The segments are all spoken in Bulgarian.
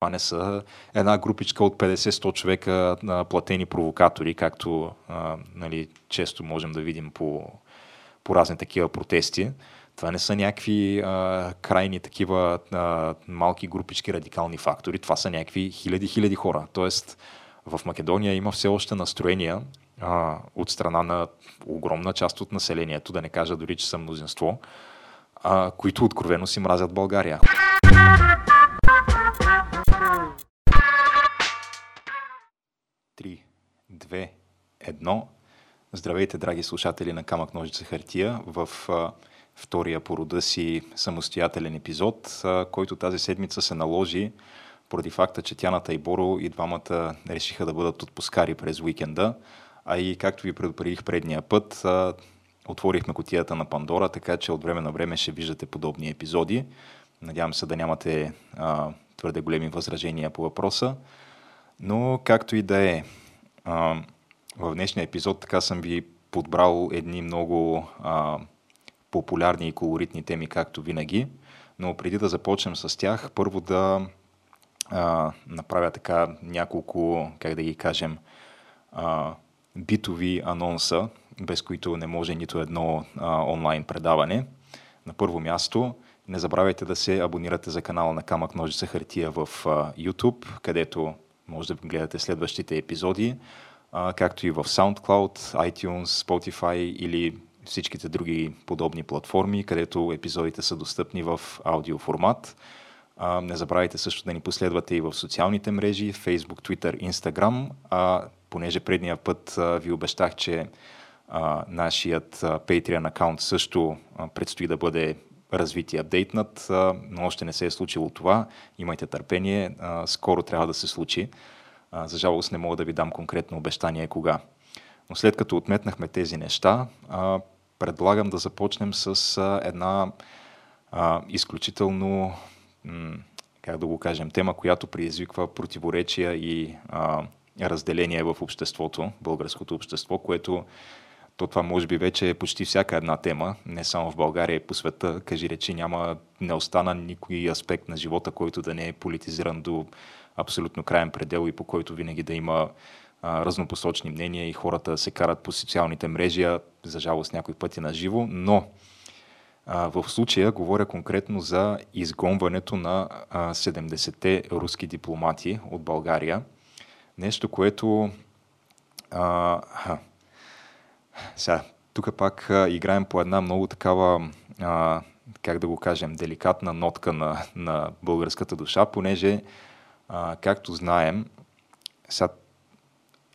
Това не са една групичка от 50-100 човека на платени провокатори, както а, нали, често можем да видим по, по разни такива протести. Това не са някакви а, крайни такива а, малки групички радикални фактори. Това са някакви хиляди-хиляди хора. Тоест, в Македония има все още настроения а, от страна на огромна част от населението, да не кажа дори, че са мнозинство, а, които откровено си мразят България. Три, две, едно. Здравейте, драги слушатели на Камък Ножица Хартия в а, втория по рода си самостоятелен епизод, а, който тази седмица се наложи поради факта, че Тяната и Боро и двамата решиха да бъдат отпускари през уикенда. А и както ви предупредих предния път, а, отворихме котията на Пандора, така че от време на време ще виждате подобни епизоди. Надявам се да нямате твърде големи възражения по въпроса. Но както и да е, в днешния епизод така съм ви подбрал едни много а, популярни и колоритни теми, както винаги. Но преди да започнем с тях, първо да а, направя така няколко, как да ги кажем, а, битови анонса, без които не може нито едно а, онлайн предаване. На първо място, не забравяйте да се абонирате за канала на Камък Ножица Хартия в а, YouTube, където може да гледате следващите епизоди, а, както и в SoundCloud, iTunes, Spotify или всичките други подобни платформи, където епизодите са достъпни в аудио формат. А, не забравяйте също да ни последвате и в социалните мрежи, Facebook, Twitter, Instagram. А, понеже предния път а, ви обещах, че а, нашият а, Patreon аккаунт също а, предстои да бъде развит и апдейтнат, но още не се е случило това. Имайте търпение, скоро трябва да се случи. За жалост не мога да ви дам конкретно обещание кога. Но след като отметнахме тези неща, предлагам да започнем с една изключително как да го кажем, тема, която предизвиква противоречия и разделение в обществото, българското общество, което то това може би вече е почти всяка една тема, не само в България и по света. Кажи речи, няма, не остана никой аспект на живота, който да не е политизиран до абсолютно крайен предел и по който винаги да има а, разнопосочни мнения и хората се карат по социалните мрежи, за жалост някои пъти на живо, но в случая говоря конкретно за изгонването на 70-те руски дипломати от България. Нещо, което... А, сега, тук пак а, играем по една много такава, а, как да го кажем, деликатна нотка на, на българската душа, понеже, а, както знаем, сега,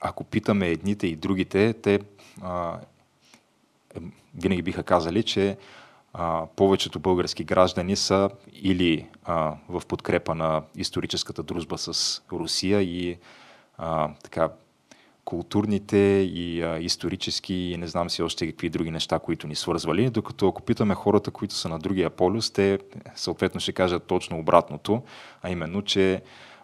ако питаме едните и другите, те а, винаги биха казали, че а, повечето български граждани са или а, в подкрепа на историческата дружба с Русия и а, така културните и а, исторически и не знам си още какви други неща, които ни свързвали, докато ако питаме хората, които са на другия полюс, те съответно ще кажат точно обратното, а именно, че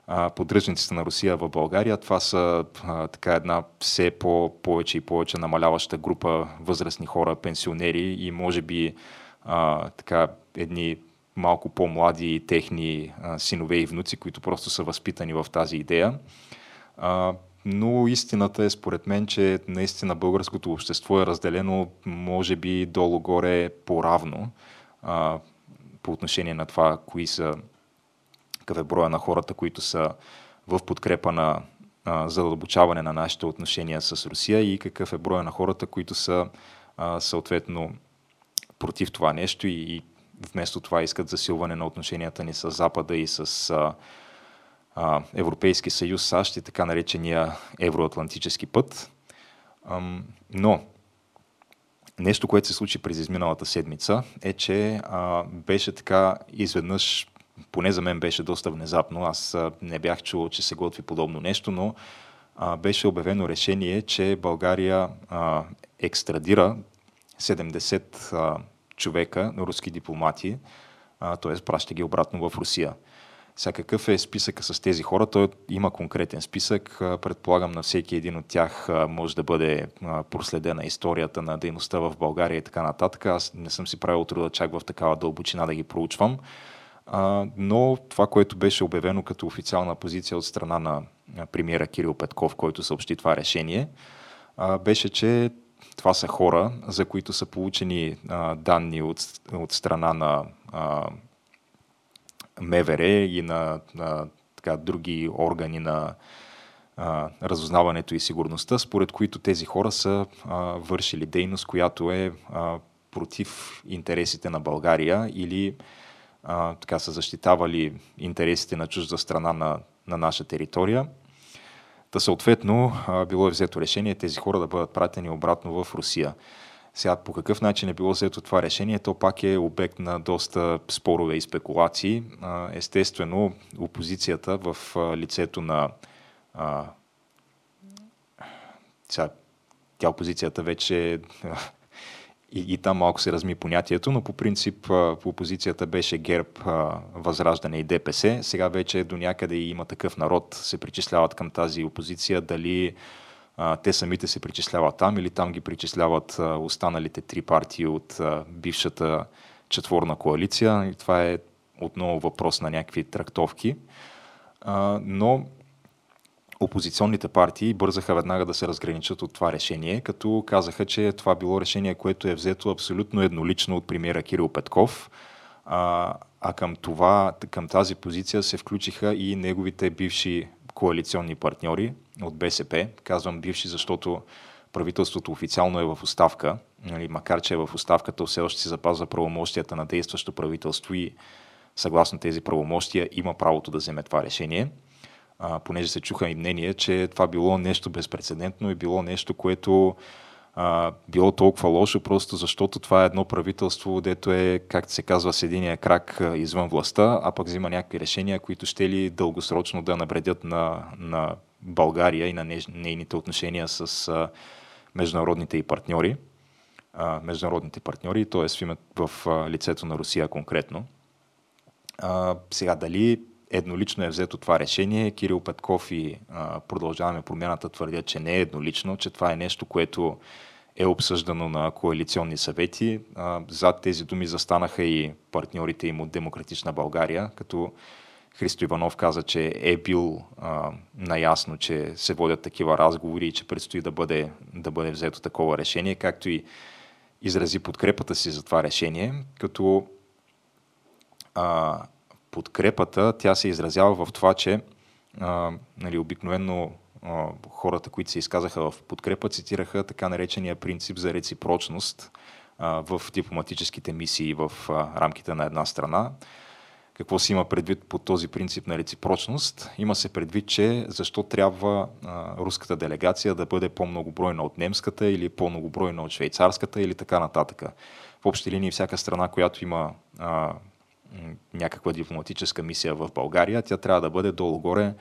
а, поддръжниците на Русия в България, това са а, така една все по повече и повече намаляваща група възрастни хора, пенсионери и може би а, така едни малко по-млади техни а, синове и внуци, които просто са възпитани в тази идея. А, но истината е според мен, че наистина българското общество е разделено може би долу-горе по-равно а, по отношение на това, кои са, какъв е броя на хората, които са в подкрепа на а, задълбочаване на нашите отношения с Русия и какъв е броя на хората, които са а, съответно против това нещо и вместо това искат засилване на отношенията ни с Запада и с а, а, Европейски съюз, САЩ и така наречения евроатлантически път. Но нещо, което се случи през изминалата седмица е, че беше така изведнъж, поне за мен беше доста внезапно, аз не бях чул, че се готви подобно нещо, но беше обявено решение, че България екстрадира 70 а, човека, руски дипломати, т.е. праща ги обратно в Русия. Сега какъв е списъка с тези хора? Той има конкретен списък. Предполагам на всеки един от тях може да бъде проследена историята на дейността в България и така нататък. Аз не съм си правил труда чак в такава дълбочина да ги проучвам. Но това, което беше обявено като официална позиция от страна на премиера Кирил Петков, който съобщи това решение, беше, че това са хора, за които са получени данни от, от страна на МВР и на, на така, други органи на а, разузнаването и сигурността, според които тези хора са а, вършили дейност, която е а, против интересите на България или а, така са защитавали интересите на чужда страна на, на наша територия. Та съответно било е взето решение тези хора да бъдат пратени обратно в Русия. Сега по какъв начин е било взето това решение, то пак е обект на доста спорове и спекулации. Естествено, опозицията в лицето на сега, тя опозицията вече и, и там малко се разми понятието, но по принцип по опозицията беше ГЕРБ, Възраждане и ДПС. Сега вече до някъде и има такъв народ, се причисляват към тази опозиция, дали те самите се причисляват там или там ги причисляват останалите три партии от бившата четворна коалиция. И това е отново въпрос на някакви трактовки. Но опозиционните партии бързаха веднага да се разграничат от това решение, като казаха, че това било решение, което е взето абсолютно еднолично от премиера Кирил Петков, а, а към, това, към тази позиция се включиха и неговите бивши коалиционни партньори от БСП. Казвам бивши, защото правителството официално е в оставка, нали, макар че е в оставка, все още се запазва правомощията на действащо правителство и съгласно тези правомощия има правото да вземе това решение а, понеже се чуха и мнение, че това било нещо безпредседентно и било нещо, което а, било толкова лошо, просто защото това е едно правителство, дето е, както се казва, с единия крак извън властта, а пък взима някакви решения, които ще ли дългосрочно да набредят на, на България и на нейните отношения с а, международните и партньори, а, международните партньори, т.е. в, в лицето на Русия конкретно. А, сега, дали еднолично е взето това решение. Кирил Петков и а, продължаваме промяната твърдят, че не е еднолично, че това е нещо, което е обсъждано на коалиционни съвети. А, зад тези думи застанаха и партньорите им от Демократична България, като Христо Иванов каза, че е бил а, наясно, че се водят такива разговори и че предстои да бъде, да бъде взето такова решение, както и изрази подкрепата си за това решение, като а, подкрепата, тя се изразява в това, че а, нали, обикновено а, хората, които се изказаха в подкрепа, цитираха така наречения принцип за реципрочност а, в дипломатическите мисии в а, рамките на една страна. Какво се има предвид по този принцип на реципрочност? Има се предвид, че защо трябва а, руската делегация да бъде по-многобройна от немската или по-многобройна от швейцарската или така нататък. В общи линии всяка страна, която има а, някаква дипломатическа мисия в България, тя трябва да бъде долу-горе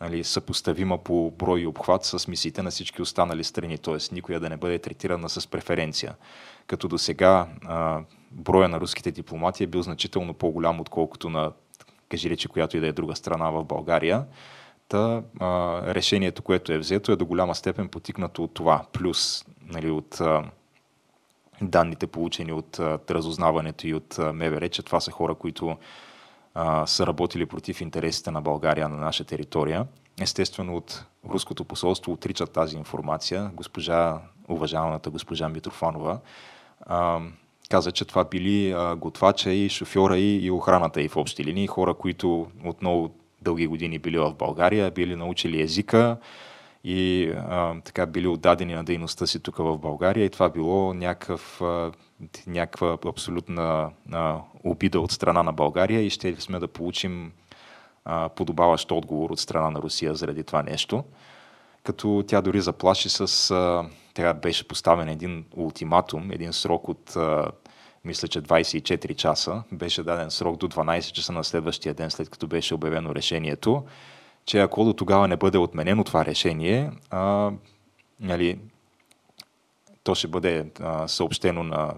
нали, съпоставима по брой и обхват с мисиите на всички останали страни, т.е. никоя да не бъде третирана с преференция. Като до сега броя на руските дипломати е бил значително по-голям, отколкото на, кажи речи, която и да е друга страна в България. Та, решението, което е взето, е до голяма степен потикнато от това, плюс нали, от а, данните получени от разузнаването и от МВР, че това са хора, които а, са работили против интересите на България на наша територия. Естествено, от руското посолство отричат тази информация. Госпожа, уважаваната госпожа Митрофанова, а, каза, че това били а, готвача и шофьора и, и охраната и в общи линии, хора, които отново дълги години били в България, били научили езика, и а, така били отдадени на дейността си тук в България и това било някакъв, а, някаква абсолютна а, обида от страна на България и ще сме да получим а, подобаващ отговор от страна на Русия заради това нещо. Като тя дори заплаши с... А, тя беше поставен един ултиматум, един срок от а, мисля, че 24 часа. Беше даден срок до 12 часа на следващия ден, след като беше обявено решението че ако до тогава не бъде отменено това решение, а, нали, то ще бъде а, съобщено на,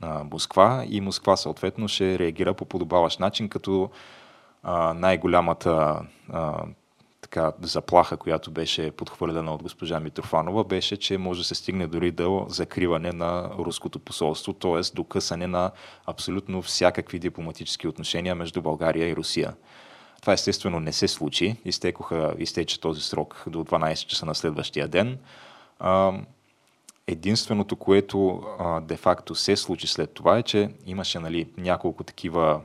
на Москва и Москва съответно ще реагира по подобаващ начин, като а, най-голямата а, така заплаха, която беше подхвърлена от госпожа Митрофанова, беше, че може да се стигне дори до закриване на руското посолство, т.е. до късане на абсолютно всякакви дипломатически отношения между България и Русия. Това естествено не се случи. Изтекоха, изтече този срок до 12 часа на следващия ден. Единственото, което де-факто се случи след това е, че имаше нали, няколко такива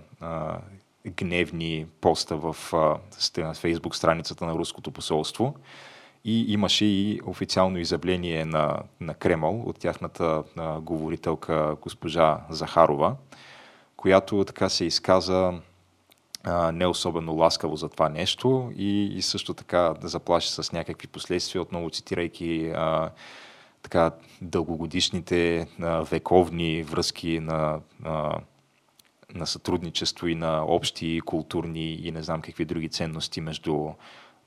гневни поста в фейсбук страницата на руското посолство и имаше и официално изявление на, на Кремъл от тяхната говорителка госпожа Захарова, която така се изказа а, не особено ласкаво за това нещо и, и също така да заплаши с някакви последствия, отново цитирайки а, така дългогодишните а, вековни връзки на, а, на сътрудничество и на общи културни и не знам какви други ценности между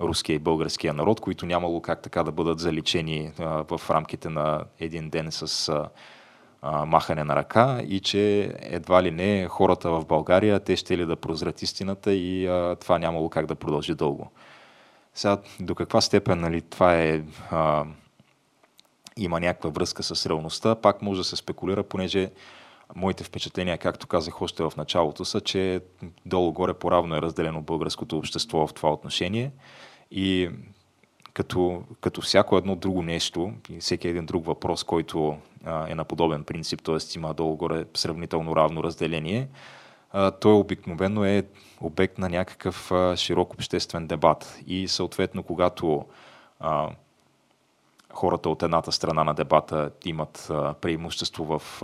руския и българския народ, които нямало как така да бъдат заличени а, в рамките на един ден с а, махане на ръка и че едва ли не хората в България, те ще ли да прозрат истината и а, това нямало как да продължи дълго. Сега, до каква степен нали, това е а, има някаква връзка с реалността, пак може да се спекулира, понеже моите впечатления, както казах още в началото, са, че долу-горе поравно е разделено българското общество в това отношение и като, като всяко едно друго нещо и всеки един друг въпрос, който е на подобен принцип, т.е. има долу-горе сравнително равно разделение, той обикновено е обект на някакъв широк обществен дебат. И съответно, когато хората от едната страна на дебата имат преимущество в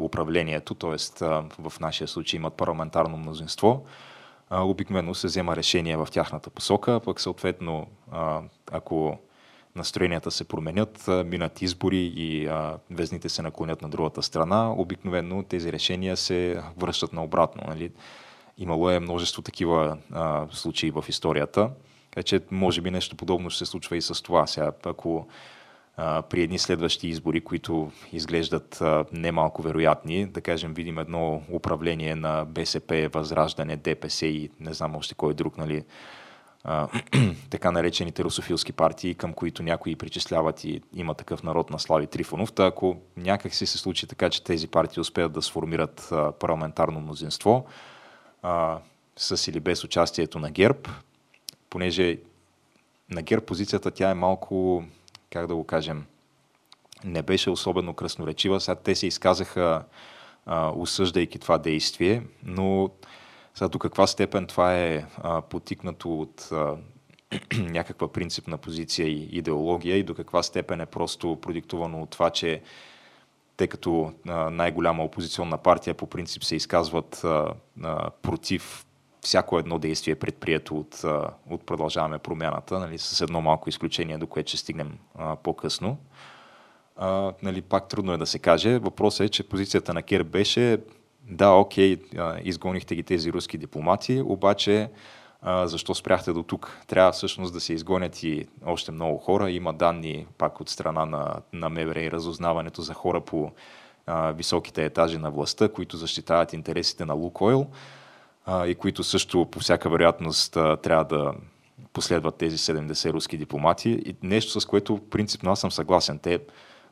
управлението, т.е. в нашия случай имат парламентарно мнозинство, обикновено се взема решение в тяхната посока, пък съответно, ако настроенията се променят, минат избори и везните се наклонят на другата страна, обикновено тези решения се връщат наобратно. Нали? Имало е множество такива а, случаи в историята. Че може би нещо подобно ще се случва и с това. Сега, ако а, при едни следващи избори, които изглеждат а, немалко вероятни, да кажем, видим едно управление на БСП, Възраждане, ДПС и не знам още кой друг, нали, така наречените русофилски партии, към които някои причисляват и има такъв народ на Слави Трифонов. Та ако някак си се случи така, че тези партии успеят да сформират парламентарно мнозинство, а, с или без участието на ГЕРБ, понеже на ГЕРБ позицията тя е малко, как да го кажем, не беше особено красноречива. Сега те се изказаха а, осъждайки това действие, но сега до каква степен това е а, потикнато от а, някаква принципна позиция и идеология и до каква степен е просто продиктувано от това, че те като а, най-голяма опозиционна партия по принцип се изказват а, а, против всяко едно действие предприето от, от продължаваме промяната, нали, с едно малко изключение, до което ще стигнем а, по-късно. А, нали, пак трудно е да се каже. Въпросът е, че позицията на Кер беше да, окей, изгонихте ги тези руски дипломати, обаче защо спряхте до тук? Трябва всъщност да се изгонят и още много хора. Има данни пак от страна на, на МВР и разузнаването за хора по а, високите етажи на властта, които защитават интересите на Лукойл а, и които също по всяка вероятност а, трябва да последват тези 70 руски дипломати. И нещо, с което принципно аз съм съгласен. Те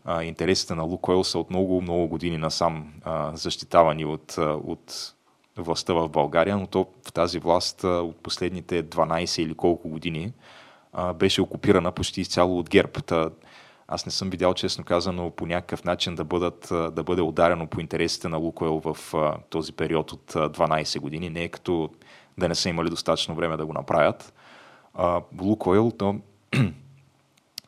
а, интересите на Лукойл са от много, много години насам а, защитавани от, а, от властта в България, но то в тази власт а, от последните 12 или колко години а, беше окупирана почти изцяло от ГЕРБ. Та, аз не съм видял, честно казано, по някакъв начин да, бъдат, да бъде ударено по интересите на Лукойл в а, този период от 12 години. Не е като да не са имали достатъчно време да го направят. А, Лукойл, то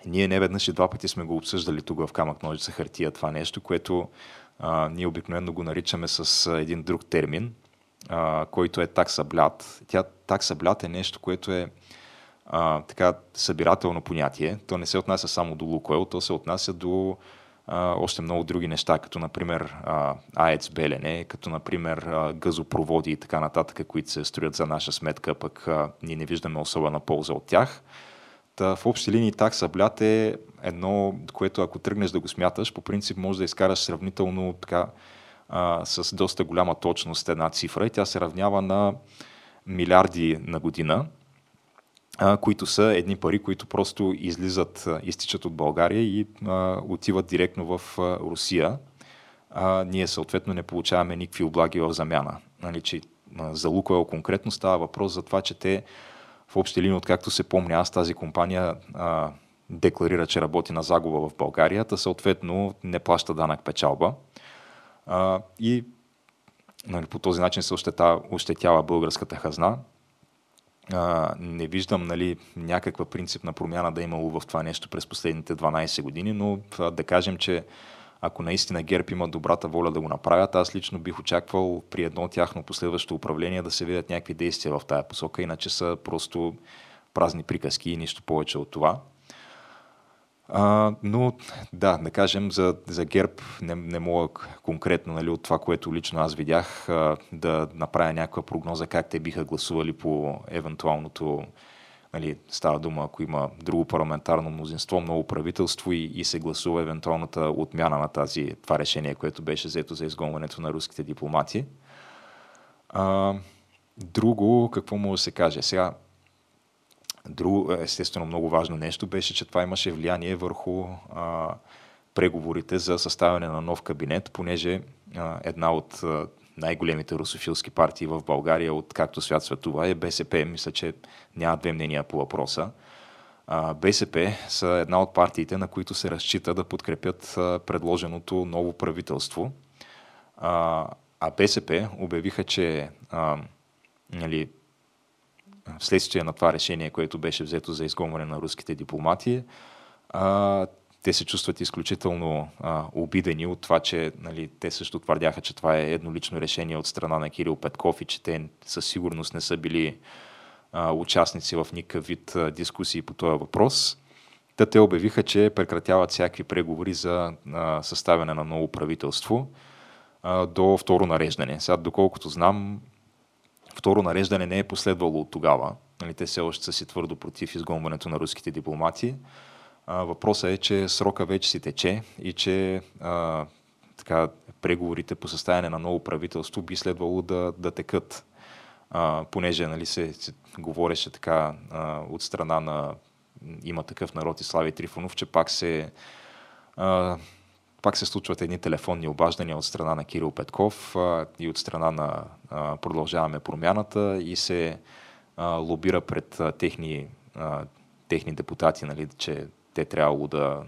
ние не веднъж и два пъти сме го обсъждали тук в камък ножица хартия това нещо, което а, ние обикновено го наричаме с един друг термин, а, който е такса блят. Тя такса блят е нещо, което е а, така събирателно понятие. То не се отнася само до Лукойл, то се отнася до а, още много други неща, като например а, АЕЦ Белене, като например а, газопроводи и така нататък, които се строят за наша сметка, пък а, ние не виждаме особена полза от тях. Та, в общи линии такса блят е едно, което ако тръгнеш да го смяташ, по принцип може да изкараш сравнително така а, с доста голяма точност една цифра и тя се равнява на милиарди на година а, които са едни пари, които просто излизат, изтичат от България и а, отиват директно в а, Русия. А, ние съответно не получаваме никакви облаги в замяна. Нали, че, а, за Лукойл конкретно става въпрос за това, че те в общи линии, откакто се помня аз тази компания а, декларира, че работи на загуба в България, та съответно не плаща данък печалба. А, и нали, по този начин се ощетява, ощетява българската хазна. А, не виждам нали, някаква принципна промяна да е имало в това нещо през последните 12 години, но да кажем, че ако наистина ГЕРБ има добрата воля да го направят, аз лично бих очаквал при едно тяхно последващо управление да се видят някакви действия в тая посока, иначе са просто празни приказки и нищо повече от това. А, но да, да кажем, за, за ГЕРБ не, не мога конкретно нали, от това, което лично аз видях, а, да направя някаква прогноза как те биха гласували по евентуалното нали, става дума, ако има друго парламентарно мнозинство, много правителство и, и се гласува евентуалната отмяна на тази, това решение, което беше взето за изгонването на руските дипломати. А, друго, какво може да се каже? Сега, друго, естествено, много важно нещо беше, че това имаше влияние върху а, преговорите за съставяне на нов кабинет, понеже а, една от най-големите русофилски партии в България, от както свят светува, е БСП. Мисля, че няма две мнения по въпроса. БСП са една от партиите, на които се разчита да подкрепят предложеното ново правителство. А БСП обявиха, че нали, вследствие на това решение, което беше взето за изгонване на руските дипломати, те се чувстват изключително а, обидени от това, че нали, те също твърдяха, че това е еднолично решение от страна на Кирил Петков и че те със сигурност не са били а, участници в никакъв вид а, дискусии по този въпрос. Та те обявиха, че прекратяват всякакви преговори за а, съставяне на ново правителство а, до второ нареждане. Сега, доколкото знам, второ нареждане не е последвало от тогава. Нали, те все още са си твърдо против изгонването на руските дипломати. Въпросът е, че срока вече си тече и че а, така, преговорите по състояние на ново правителство би следвало да, да текат. А, понеже нали, се, се говореше така а, от страна на има такъв народ и Слави Трифонов, че пак се, а, пак се случват едни телефонни обаждания от страна на Кирил Петков а, и от страна на а, Продължаваме промяната и се а, лобира пред а, техни, а, техни депутати, нали, че те трябвало да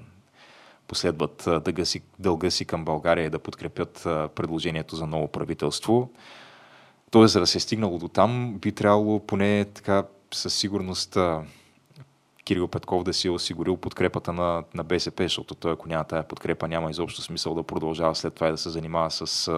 последват дълга си, дълга си към България и да подкрепят предложението за ново правителство. Тоест, за да се е стигнало до там, би трябвало поне така със сигурност Кирил Петков да си е осигурил подкрепата на, на БСП, защото той, ако няма тая подкрепа, няма изобщо смисъл да продължава след това и да се занимава с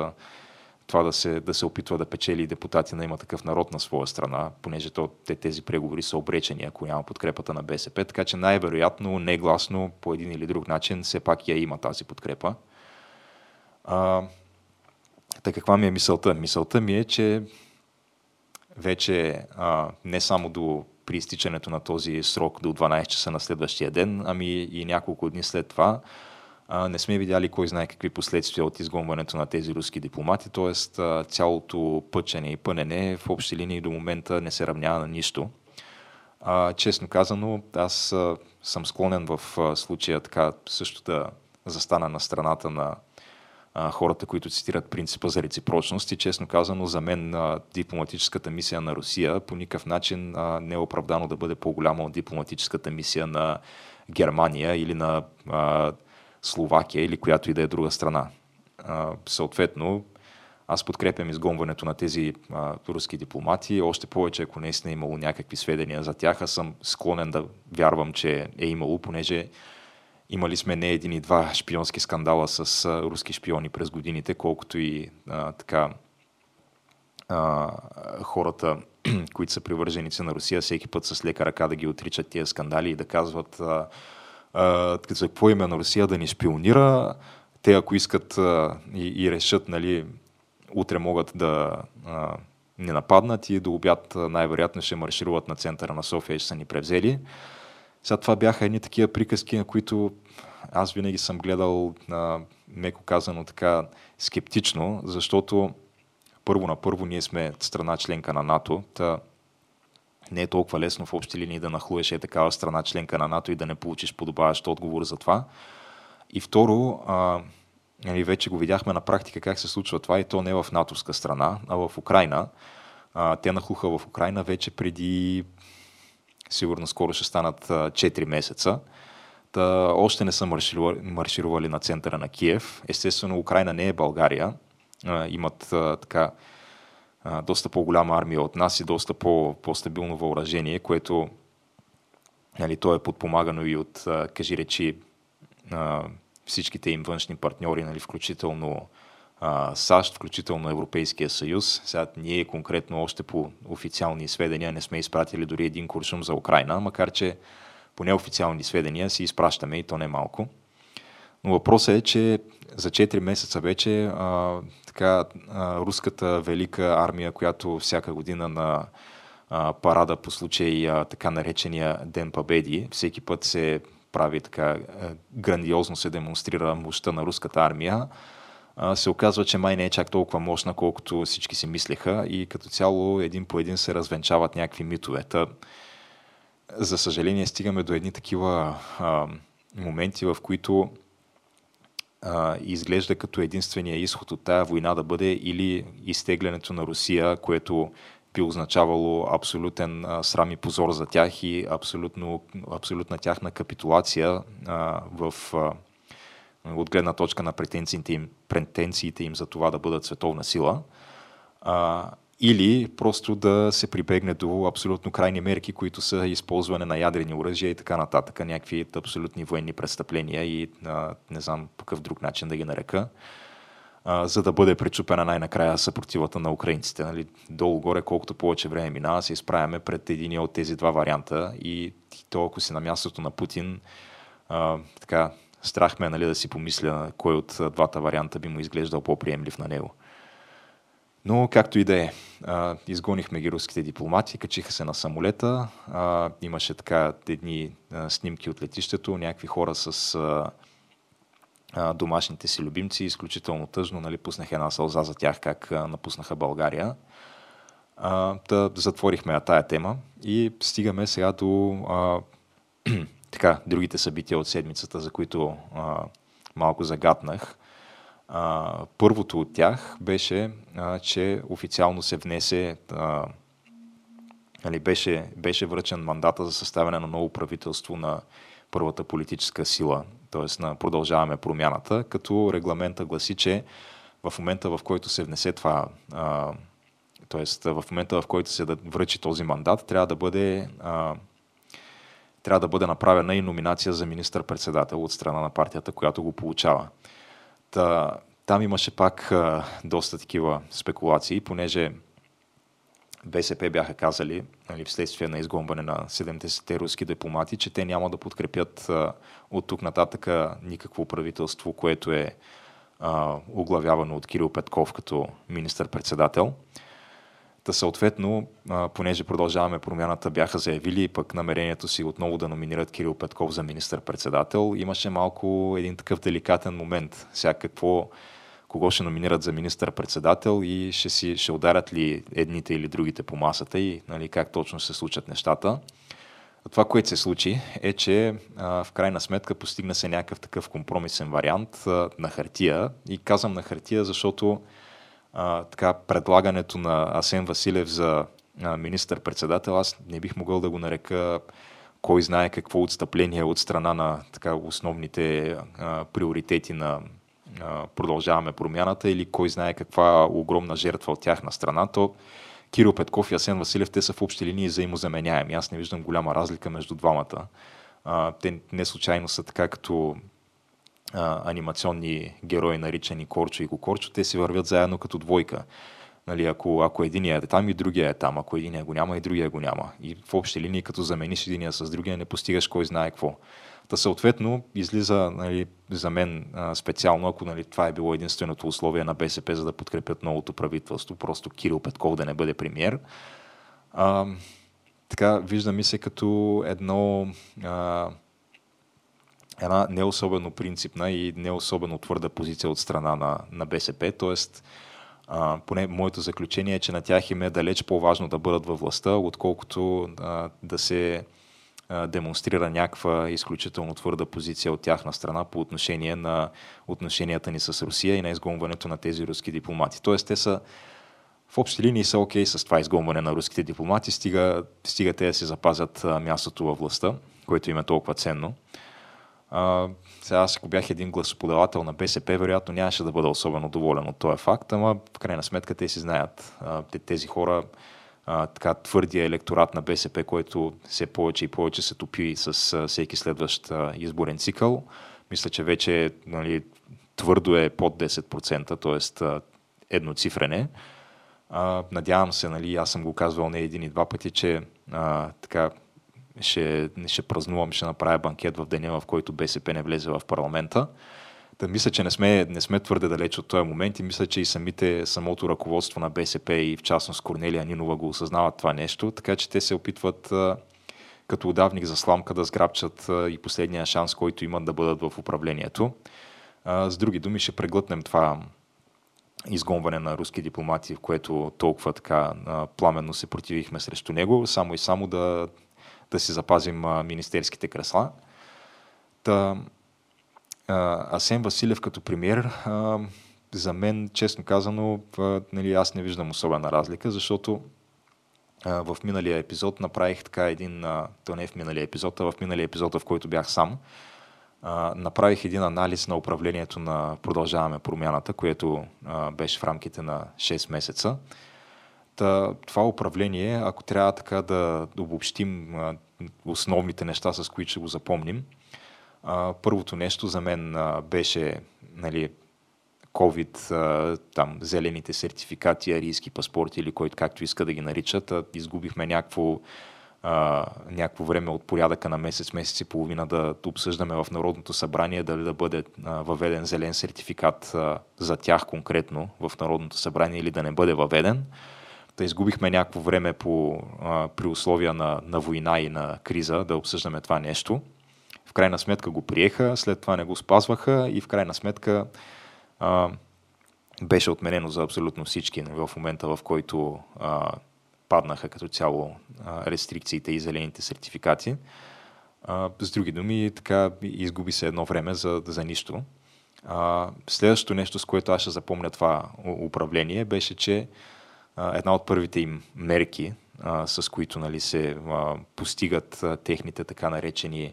това да се, да се опитва да печели депутати на има такъв народ на своя страна, понеже то, те, тези преговори са обречени, ако няма подкрепата на БСП, така че най-вероятно, негласно, по един или друг начин, все пак я има тази подкрепа. А, така каква ми е мисълта? Мисълта ми е, че вече а, не само до при изтичането на този срок до 12 часа на следващия ден, ами и няколко дни след това, не сме видяли кой знае какви последствия от изгонването на тези руски дипломати, т.е. цялото пъчене и пънене в общи линии до момента не се равнява на нищо. Честно казано, аз съм склонен в случая така също да застана на страната на хората, които цитират принципа за реципрочност и честно казано за мен дипломатическата мисия на Русия по никакъв начин не е оправдано да бъде по-голяма от дипломатическата мисия на Германия или на а, Словакия или която и да е друга страна. А, съответно, аз подкрепям изгонването на тези а, руски дипломати, още повече ако наистина е имало някакви сведения за тях, аз съм склонен да вярвам, че е имало, понеже имали сме не един и два шпионски скандала с а, руски шпиони през годините, колкото и а, така а, хората, които са привърженици на Русия, всеки път с лека ръка да ги отричат тия скандали и да казват а, за какво име на Русия да ни шпионира. Те, ако искат а, и, и решат, нали, утре могат да а, ни нападнат и до обяд най-вероятно ще маршируват на центъра на София и ще са ни превзели. Сега това бяха едни такива приказки, на които аз винаги съм гледал, а, меко казано така, скептично, защото първо на първо ние сме страна членка на НАТО. Та, не е толкова лесно в общи линии да нахлуеш е такава страна членка на НАТО и да не получиш подобаващ отговор за това. И второ, а, нали, вече го видяхме на практика как се случва това и то не в натовска страна, а в Украина. А, те нахлуха в Украина вече преди, сигурно скоро ще станат 4 месеца. Та, още не са марширували, марширували на центъра на Киев. Естествено, Украина не е България. А, имат а, така доста по-голяма армия от нас и доста по, по-стабилно въоръжение, което нали, то е подпомагано и от, кажи речи, всичките им външни партньори, нали, включително САЩ, включително Европейския съюз. Сега ние конкретно още по официални сведения не сме изпратили дори един куршум за Украина, макар че по неофициални сведения си изпращаме и то не малко. Но въпросът е, че за 4 месеца вече а, така, руската велика армия, която всяка година на парада по случай така наречения Ден Победи, всеки път се прави така, грандиозно се демонстрира мощта на руската армия, се оказва, че май не е чак толкова мощна, колкото всички си мислеха и като цяло един по един се развенчават някакви митове. Та, за съжаление стигаме до едни такива а, моменти, в които а, изглежда като единствения изход от тая война да бъде или изтеглянето на Русия, което би означавало абсолютен а, срам и позор за тях и абсолютно, абсолютна тяхна капитулация а, в, а, от гледна точка на претенциите им, претенциите им за това да бъдат световна сила. А, или просто да се прибегне до абсолютно крайни мерки, които са използване на ядрени оръжия и така нататък, някакви абсолютни военни престъпления и а, не знам по какъв друг начин да ги нарека, а, за да бъде пречупена най-накрая съпротивата на украинците. Нали? Долу-горе, колкото повече време минава, се изправяме пред един от тези два варианта и то, ако си на мястото на Путин, а, така, страх ме нали, да си помисля кой от двата варианта би му изглеждал по-приемлив на него. Но както и да е, изгонихме ги руските дипломати, качиха се на самолета, имаше така едни снимки от летището, някакви хора с домашните си любимци, изключително тъжно, нали, пуснах една сълза за тях, как напуснаха България. А, да затворихме тая тема и стигаме сега до така, другите събития от седмицата, за които малко загаднах. А, първото от тях беше, а, че официално се внесе, а, нали, беше, беше връчен мандата за съставяне на ново правителство на първата политическа сила, т.е. на продължаваме промяната, като регламента гласи, че в момента в който се внесе това, а, т.е. в момента в който се връчи този мандат, трябва да бъде а, трябва да бъде направена и номинация за министър-председател от страна на партията, която го получава. Та, там имаше пак а, доста такива спекулации, понеже БСП бяха казали, нали, вследствие на изгонване на 70-те руски дипломати, че те няма да подкрепят а, от тук нататък никакво правителство, което е а, оглавявано от Кирил Петков като министър-председател. Съответно, понеже продължаваме промяната, бяха заявили пък намерението си отново да номинират Кирил Петков за министър-председател, имаше малко един такъв деликатен момент. Сега какво, кого ще номинират за министър-председател и ще, си, ще ударят ли едните или другите по масата и нали, как точно се случат нещата. Това, което се случи, е, че а, в крайна сметка постигна се някакъв такъв компромисен вариант а, на хартия. И казвам на хартия, защото а, така, предлагането на Асен Василев за министър-председател, аз не бих могъл да го нарека кой знае какво отстъпление от страна на така, основните а, приоритети на а, продължаваме промяната или кой знае каква огромна жертва от тяхна страна, то Кирил Петков и Асен Василев, те са в общи линии взаимозаменяеми. Аз не виждам голяма разлика между двамата. А, те не случайно са така като а, анимационни герои, наричани Корчо и Кокорчо, те си вървят заедно като двойка. Нали, ако, ако единия е там и другия е там, ако единия го няма и другия го няма. И в общи линии, като замениш единия с другия, не постигаш кой знае какво. Та съответно излиза нали, за мен а, специално, ако нали, това е било единственото условие на БСП, за да подкрепят новото правителство, просто Кирил Петков да не бъде премьер. А, така, вижда ми се като едно а, една не особено принципна и не особено твърда позиция от страна на, на БСП. Тоест, а, поне моето заключение е, че на тях им е далеч по-важно да бъдат във властта, отколкото а, да се демонстрира някаква изключително твърда позиция от тяхна страна по отношение на отношенията ни с Русия и на изгонването на тези руски дипломати. Тоест, те са в общи линии са окей okay с това изгонване на руските дипломати, стига, стига те да си запазят мястото във властта, което им е толкова ценно. А, сега аз ако бях един гласоподавател на БСП, вероятно нямаше да бъда особено доволен от този факт, ама в крайна сметка те си знаят. А, тези хора, а, така твърдия електорат на БСП, който все повече и повече се топи с а, всеки следващ а, изборен цикъл, мисля, че вече нали, твърдо е под 10%, т.е. едноцифрене. А, надявам се, нали, аз съм го казвал не един и два пъти, че а, така ще, ще празнувам, ще направя банкет в деня, в който БСП не влезе в парламента. Да мисля, че не сме, не сме твърде далеч от този момент и мисля, че и самите, самото ръководство на БСП и в частност Корнелия Нинова го осъзнават това нещо, така че те се опитват като удавник за сламка да сграбчат и последния шанс, който имат да бъдат в управлението. С други думи, ще преглътнем това изгонване на руски дипломати, в което толкова така пламенно се противихме срещу него, само и само да да си запазим а, министерските кресла. Та, а, Асен Василев като премьер, а, за мен, честно казано, а, нали, аз не виждам особена разлика, защото а, в миналия епизод направих така един, а, то не е в миналия епизод, а в миналия епизод, в който бях сам, а, направих един анализ на управлението на Продължаваме промяната, което а, беше в рамките на 6 месеца. Та, това управление, ако трябва така да обобщим основните неща, с които ще го запомним, първото нещо за мен беше нали, COVID, там, зелените сертификати, арийски паспорти или който както иска да ги наричат. Изгубихме някакво, някакво време от порядъка на месец, месец и половина да обсъждаме в Народното събрание дали да бъде а, въведен зелен сертификат а, за тях конкретно в Народното събрание или да не бъде въведен да изгубихме някакво време по, а, при условия на, на война и на криза да обсъждаме това нещо. В крайна сметка го приеха, след това не го спазваха и в крайна сметка а, беше отменено за абсолютно всички в момента, в който а, паднаха като цяло а, рестрикциите и зелените сертификати. А, с други думи, така изгуби се едно време за, за нищо. А, следващото нещо, с което аз ще запомня това управление, беше, че една от първите им мерки, с които нали, се постигат техните така наречени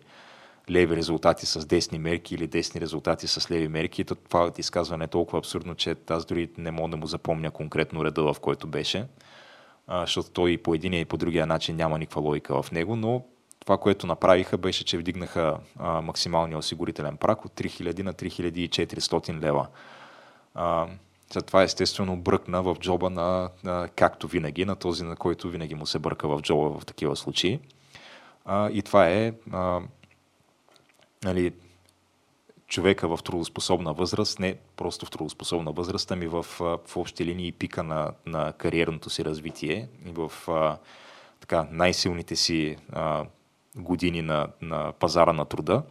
леви резултати с десни мерки или десни резултати с леви мерки. То това изказване е толкова абсурдно, че аз дори не мога да му запомня конкретно реда, в който беше, защото той и по единия и по другия начин няма никаква логика в него, но това, което направиха, беше, че вдигнаха максималния осигурителен прак от 3000 на 3400 лева. След това естествено бръкна в джоба на, на, както винаги, на този, на който винаги му се бърка в джоба в такива случаи. А, и това е а, нали, човека в трудоспособна възраст, не просто в трудоспособна възраст, ами в, в общи линии пика на, на кариерното си развитие и в а, така, най-силните си а, години на, на пазара на труда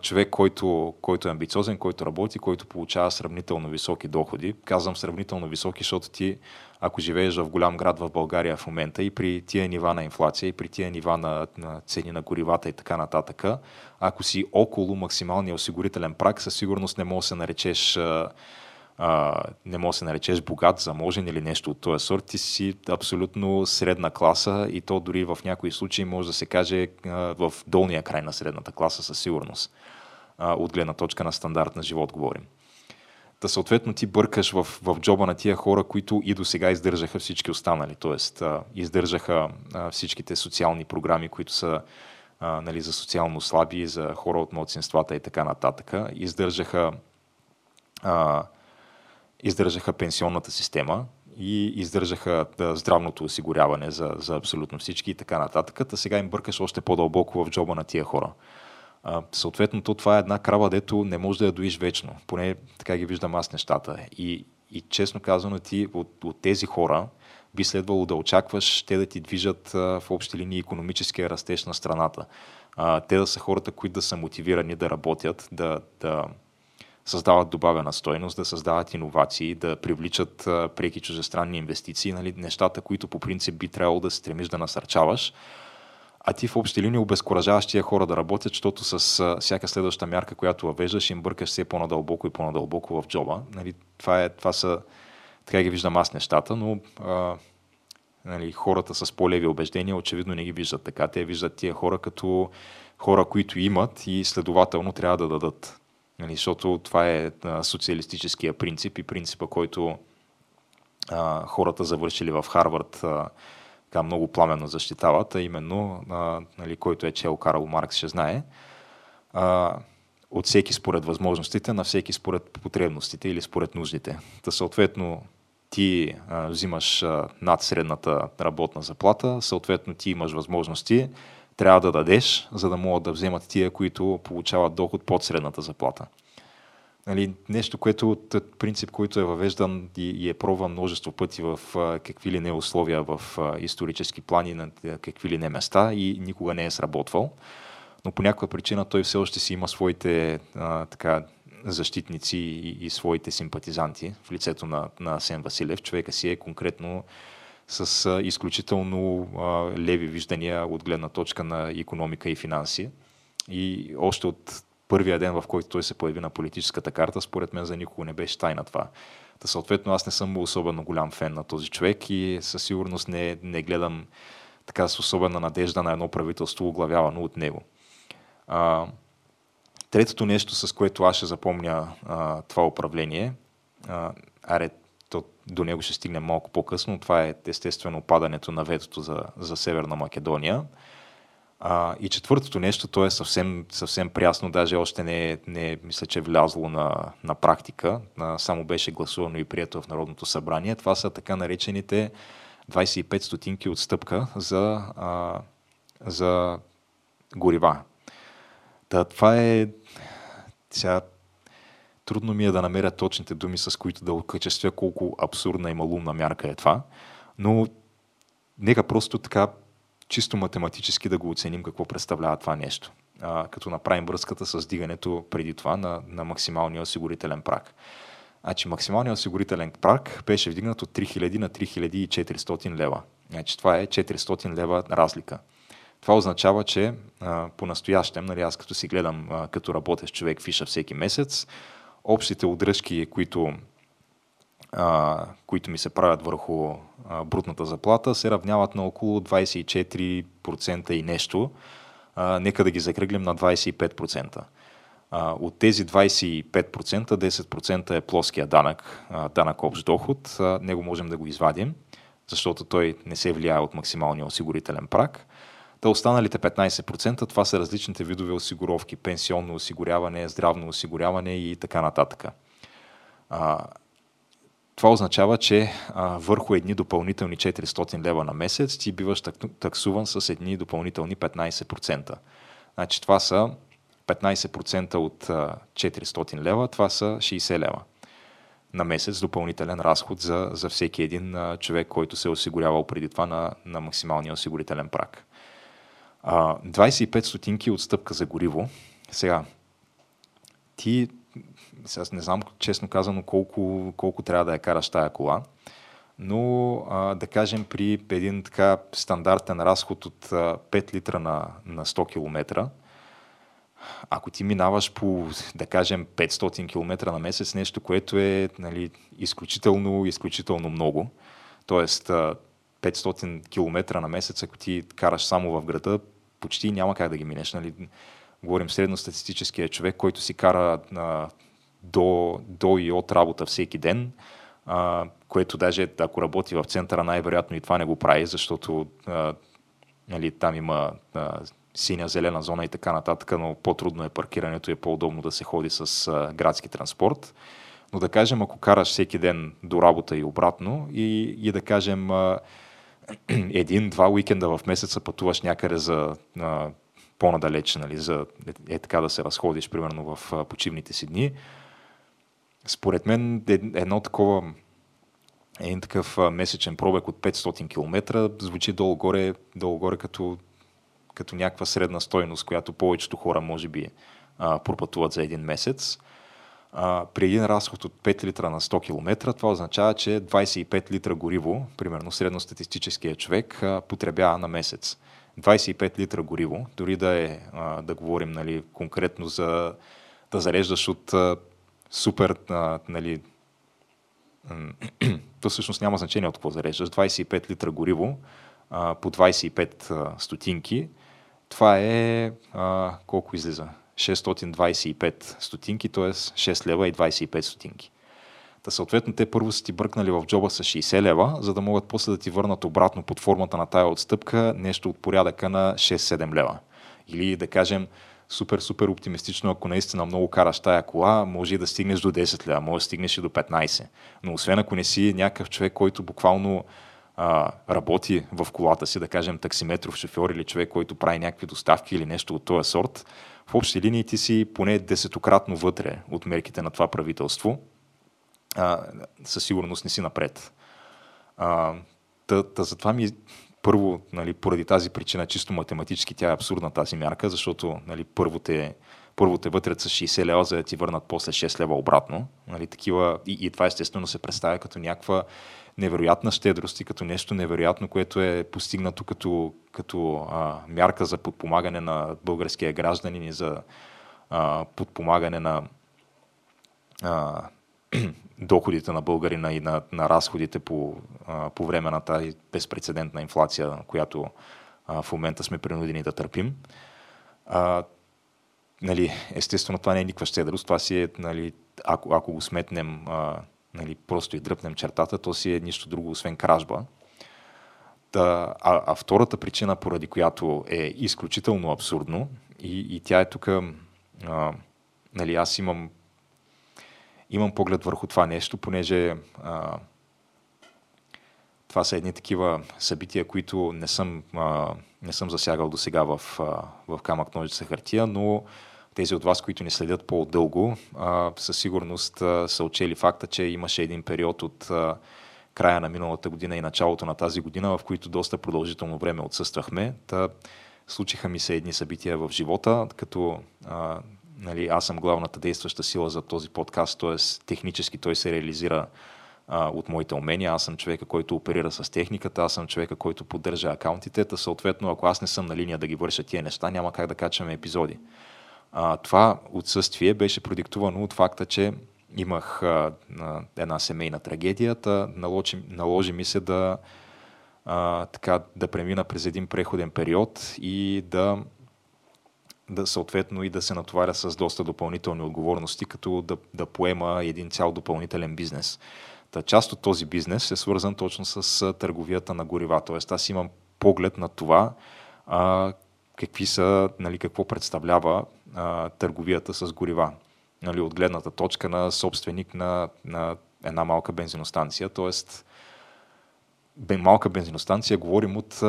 човек, който, който е амбициозен, който работи, който получава сравнително високи доходи. Казвам сравнително високи, защото ти, ако живееш в голям град в България в момента и при тия нива на инфлация, и при тия нива на, на цени на горивата и така нататък, ако си около максималния осигурителен прак, със сигурност не можеш да се наречеш не може да се наречеш богат, заможен или нещо от този сорт, ти си абсолютно средна класа и то дори в някои случаи може да се каже а, в долния край на средната класа със сигурност. А, от гледна точка на стандарт на живот говорим. Та съответно ти бъркаш в, в джоба на тия хора, които и до сега издържаха всички останали, т.е. издържаха а, всичките социални програми, които са а, нали, за социално слаби, за хора от младсинствата и така нататък. Издържаха а, издържаха пенсионната система и издържаха здравното осигуряване за, за абсолютно всички и така нататък. А сега им бъркаш още по-дълбоко в джоба на тия хора. А, съответно, то това е една крава, дето не може да я доиш вечно. Поне така ги виждам аз нещата. И, и честно казано, ти от, от тези хора би следвало да очакваш те да ти движат а, в общи линии економическия растеж на страната. А, те да са хората, които да са мотивирани да работят, да, да, създават добавена стойност, да създават иновации, да привличат преки чужестранни инвестиции, нали, нещата, които по принцип би трябвало да се стремиш да насърчаваш. А ти в общи линии обезкуражаваш тия хора да работят, защото с всяка следваща мярка, която въвеждаш, им бъркаш все по-надълбоко и по-надълбоко в джоба. Нали, това, е, това са, така ги виждам аз нещата, но а, нали, хората с по-леви убеждения очевидно не ги виждат така. Те виждат тия хора като хора, които имат и следователно трябва да дадат. Нали, защото това е социалистическия принцип и принципа, който а, хората завършили в Харвард а, така много пламенно защитават, а именно, а, нали, който е чел Карл Маркс, ще знае, а, от всеки според възможностите, на всеки според потребностите или според нуждите. Та съответно ти а, взимаш а, над средната работна заплата, съответно ти имаш възможности, трябва да дадеш, за да могат да вземат тия, които получават доход под средната заплата. Нали, нещо, което принцип, който е въвеждан и, и е пробван множество пъти в а, какви ли не условия в а, исторически плани, на какви ли не места и никога не е сработвал. Но по някаква причина той все още си има своите а, така, защитници и, и своите симпатизанти в лицето на, на Сен Василев. Човека си е конкретно с изключително леви виждания от гледна точка на економика и финанси. И още от първия ден, в който той се появи на политическата карта, според мен за никого не беше тайна това. Та съответно аз не съм особено голям фен на този човек и със сигурност не, не гледам така с особена надежда на едно правителство, оглавявано от него. А, третото нещо, с което аз ще запомня а, това управление, а, аре, то, до него ще стигнем малко по-късно, това е естествено падането на ветото за, за Северна Македония. А, и четвъртото нещо, то е съвсем, съвсем прясно, даже още не е, не е мисля, че е влязло на, на практика, а, само беше гласувано и прието в Народното събрание. Това са така наречените 25 стотинки отстъпка за, а, за горива. Та, това е... Сега, трудно ми е да намеря точните думи, с които да окачествя колко абсурдна и малумна мярка е това, но нека просто така чисто математически да го оценим какво представлява това нещо, а, като направим връзката с дигането преди това на, на максималния осигурителен прак. Значи максималният осигурителен прак беше вдигнат от 3000 на 3400 лева. Значи това е 400 лева разлика. Това означава, че по-настоящем, нали, аз като си гледам а, като работещ човек фиша всеки месец, общите удръжки, които а, които ми се правят върху а, брутната заплата, се равняват на около 24% и нещо. А, нека да ги закръглим на 25%. А, от тези 25%, 10% е плоския данък, а, данък общ доход. А, него можем да го извадим, защото той не се влияе от максималния осигурителен прак. Та останалите 15% това са различните видове осигуровки, пенсионно осигуряване, здравно осигуряване и така нататък. А, това означава, че а, върху едни допълнителни 400 лева на месец ти биваш таксуван с едни допълнителни 15%. Значи това са 15% от а, 400 лева, това са 60 лева на месец допълнителен разход за, за всеки един а, човек, който се е осигурявал преди това на, на максималния осигурителен прак. А, 25 стотинки отстъпка за гориво. Сега, ти сега не знам честно казано колко, колко трябва да я караш тая кола, но а, да кажем при един така стандартен разход от а, 5 литра на, на 100 км, ако ти минаваш по, да кажем, 500 км на месец, нещо, което е нали, изключително, изключително много, т.е. 500 км на месец, ако ти караш само в града, почти няма как да ги минеш. Нали? Говорим средностатистическия човек, който си кара а, до, до и от работа всеки ден, а, което даже ако работи в центъра, най-вероятно и това не го прави, защото а, нали, там има а, синя, зелена зона и така нататък, но по-трудно е паркирането и е по-удобно да се ходи с а, градски транспорт. Но да кажем, ако караш всеки ден до работа и обратно и, и да кажем а, един-два уикенда в месеца пътуваш някъде за а, по-надалеч, нали, за е, е така да се разходиш, примерно в а, почивните си дни, според мен е, едно такова един такъв месечен пробег от 500 км звучи долу-горе, долу-горе като, като някаква средна стойност, която повечето хора може би пропътуват за един месец. А, при един разход от 5 литра на 100 км, това означава, че 25 литра гориво, примерно средностатистическия човек, а, потребява на месец. 25 литра гориво, дори да е, а, да говорим нали, конкретно за да зареждаш от а, супер, а, нали, то всъщност няма значение от какво зареждаш, 25 литра гориво а, по 25 а, стотинки, това е а, колко излиза? 625 стотинки, т.е. 6 лева и 25 стотинки. Та съответно те първо са ти бръкнали в джоба с 60 лева, за да могат после да ти върнат обратно под формата на тая отстъпка нещо от порядъка на 6-7 лева. Или да кажем, супер, супер оптимистично, ако наистина много караш тая кола, може и да стигнеш до 10 лева, може да стигнеш и до 15. Но освен ако не си някакъв човек, който буквално а, работи в колата си, да кажем таксиметров шофьор или човек, който прави някакви доставки или нещо от този сорт, в общи линии ти си поне десетократно вътре от мерките на това правителство. А, със сигурност не си напред. А, та, та затова ми първо, нали, поради тази причина, чисто математически, тя е абсурдна тази мярка, защото нали, първо, те, първо те вътре с 60 лева, за да ти върнат после 6 лева обратно. Нали, такива, и, и това естествено се представя като някаква невероятна щедрост и като нещо невероятно, което е постигнато като, като а, мярка за подпомагане на българския гражданин и за а, подпомагане на а, доходите на българина и на, на разходите по, а, по време на тази безпредседентна инфлация, която а, в момента сме принудени да търпим. А, нали, естествено, това не е никаква щедрост, това си е, нали, ако, ако го сметнем а, нали, просто и дръпнем чертата, то си е нищо друго, освен кражба. Та, а, а втората причина, поради която е изключително абсурдно, и, и тя е тук, нали, аз имам, имам поглед върху това нещо, понеже а, това са едни такива събития, които не съм, а, не съм засягал до сега в, в камък ножица хартия, но тези от вас, които ни следят по-дълго, със сигурност са отчели факта, че имаше един период от края на миналата година и началото на тази година, в които доста продължително време отсъствахме. Та, случиха ми се едни събития в живота, като а, нали, аз съм главната действаща сила за този подкаст, т.е. технически той се реализира а, от моите умения. Аз съм човека, който оперира с техниката, аз съм човека, който поддържа акаунтите, та съответно, ако аз не съм на линия да ги върша тия неща, няма как да качваме епизоди. А, това отсъствие беше продиктувано от факта, че имах а, една семейна трагедия, наложи, наложи ми се да, а, така, да премина през един преходен период и да, да съответно и да се натоваря с доста допълнителни отговорности, като да, да поема един цял допълнителен бизнес. Та част от този бизнес е свързан точно с търговията на горива. Тоест аз имам поглед на това а, какви са, нали, какво представлява а, търговията с горива. Нали, от гледната точка на собственик на, на една малка бензиностанция. Тоест, малка бензиностанция говорим от,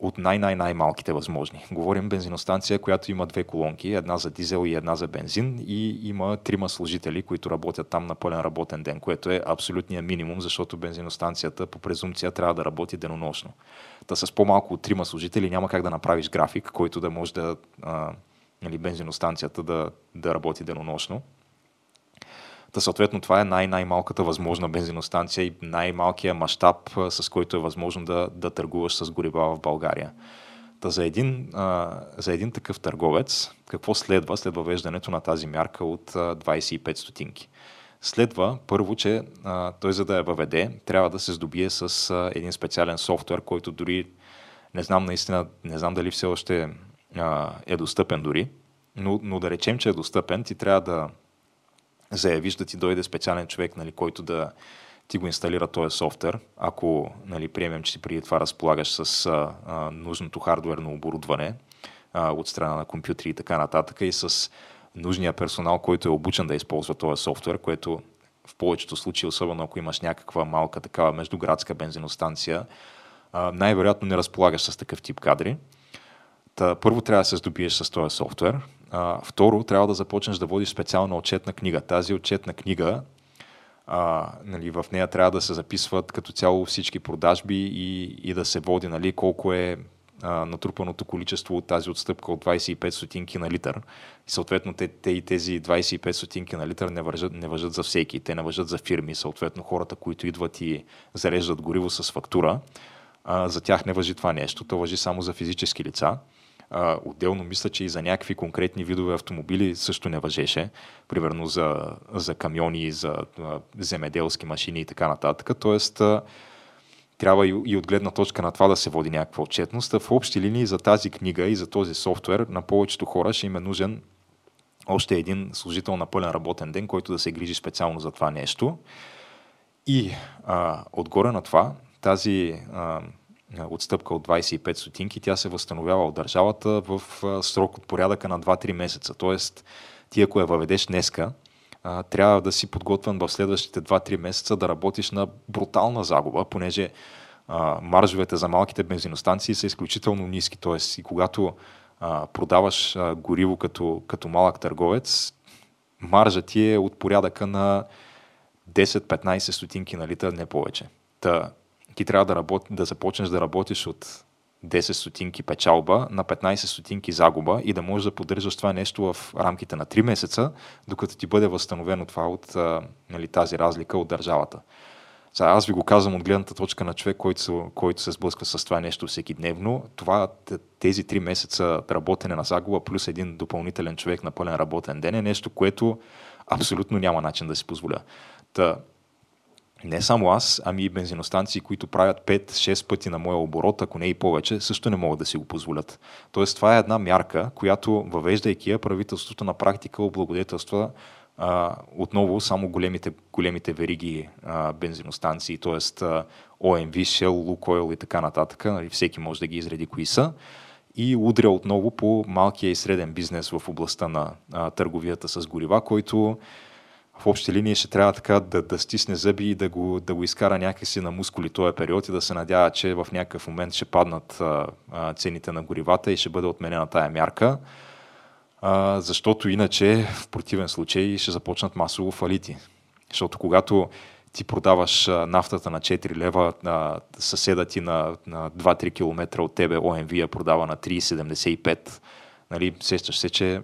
от най-най-най-малките възможни. Говорим бензиностанция, която има две колонки, една за дизел и една за бензин и има трима служители, които работят там на пълен работен ден, което е абсолютният минимум, защото бензиностанцията по презумпция трябва да работи денонощно. Та с по-малко от трима служители няма как да направиш график, който да може да нали, бензиностанцията да, да работи денонощно. Та съответно това е най-най-малката възможна бензиностанция и най-малкият мащаб, с който е възможно да, да търгуваш с горива в България. Та за един, а, за един такъв търговец, какво следва след въвеждането на тази мярка от а, 25 стотинки? Следва първо, че а, той за да я въведе, трябва да се здобие с а, един специален софтуер, който дори не знам наистина, не знам дали все още а, е достъпен дори, но, но да речем, че е достъпен, ти трябва да заявиш да ти дойде специален човек, нали, който да ти го инсталира този софтуер, ако нали, приемем, че ти преди това разполагаш с а, а, нужното хардуерно оборудване а, от страна на компютри и така нататък и с нужния персонал, който е обучен да използва този софтуер, което в повечето случаи, особено ако имаш някаква малка такава междуградска бензиностанция, най-вероятно не разполагаш с такъв тип кадри. Та, първо трябва да се здобиеш с този софтуер. А, второ, трябва да започнеш да водиш специална отчетна книга. Тази отчетна книга, а, нали, в нея трябва да се записват като цяло всички продажби и, и да се води нали, колко е а, натрупаното количество от тази отстъпка от 25 стотинки на литър. И съответно те, те и тези 25 стотинки на литър не въжат, не въжат за всеки. Те не въжат за фирми. Съответно хората, които идват и зареждат гориво с фактура, а, за тях не въжи това нещо. То въжи само за физически лица. А, отделно мисля, че и за някакви конкретни видове автомобили също не въжеше. Примерно за, за камиони, за а, земеделски машини и така нататък. Тоест, а, трябва и, и от гледна точка на това да се води някаква отчетност. В общи линии за тази книга и за този софтуер на повечето хора ще им е нужен още един служител на пълен работен ден, който да се грижи специално за това нещо. И а, отгоре на това, тази а, отстъпка от 25 стотинки, тя се възстановява от държавата в срок от порядъка на 2-3 месеца. Тоест, ти ако я въведеш днеска, трябва да си подготвен в следващите 2-3 месеца да работиш на брутална загуба, понеже маржовете за малките бензиностанции са изключително ниски. Тоест, и когато продаваш гориво като, като малък търговец, маржа ти е от порядъка на 10-15 стотинки на литър, не повече. Та, ти трябва да, работ... да започнеш да работиш от 10 стотинки печалба на 15 стотинки загуба и да можеш да поддържаш това нещо в рамките на 3 месеца, докато ти бъде възстановено това от нали, тази разлика от държавата. Сега, аз ви го казвам от гледната точка на човек, който, който се сблъсква с това нещо всеки дневно. Това, тези 3 месеца работене на загуба плюс един допълнителен човек на пълен работен ден е нещо, което абсолютно няма начин да си позволя. Та, не само аз, ами и бензиностанции, които правят 5-6 пъти на моя оборот, ако не и повече, също не могат да си го позволят. Тоест, това е една мярка, която, въвеждайки я, правителството на практика облагодетелства а, отново само големите, големите вериги а, бензиностанции, т.е. OMV, Shell, Lukoil и така нататък. Нали, всеки може да ги изреди кои са. И удря отново по малкия и среден бизнес в областта на а, търговията с горива, който в общи линии ще трябва така да, да стисне зъби и да го, да го изкара някакси на мускули този период и да се надява, че в някакъв момент ще паднат а, а, цените на горивата и ще бъде отменена тая мярка, а, защото иначе в противен случай ще започнат масово фалити. Защото когато ти продаваш нафтата на 4 лева, а, съседа ти на, на 2-3 км от тебе ОМВ я продава на 3,75, нали, сещаш се, че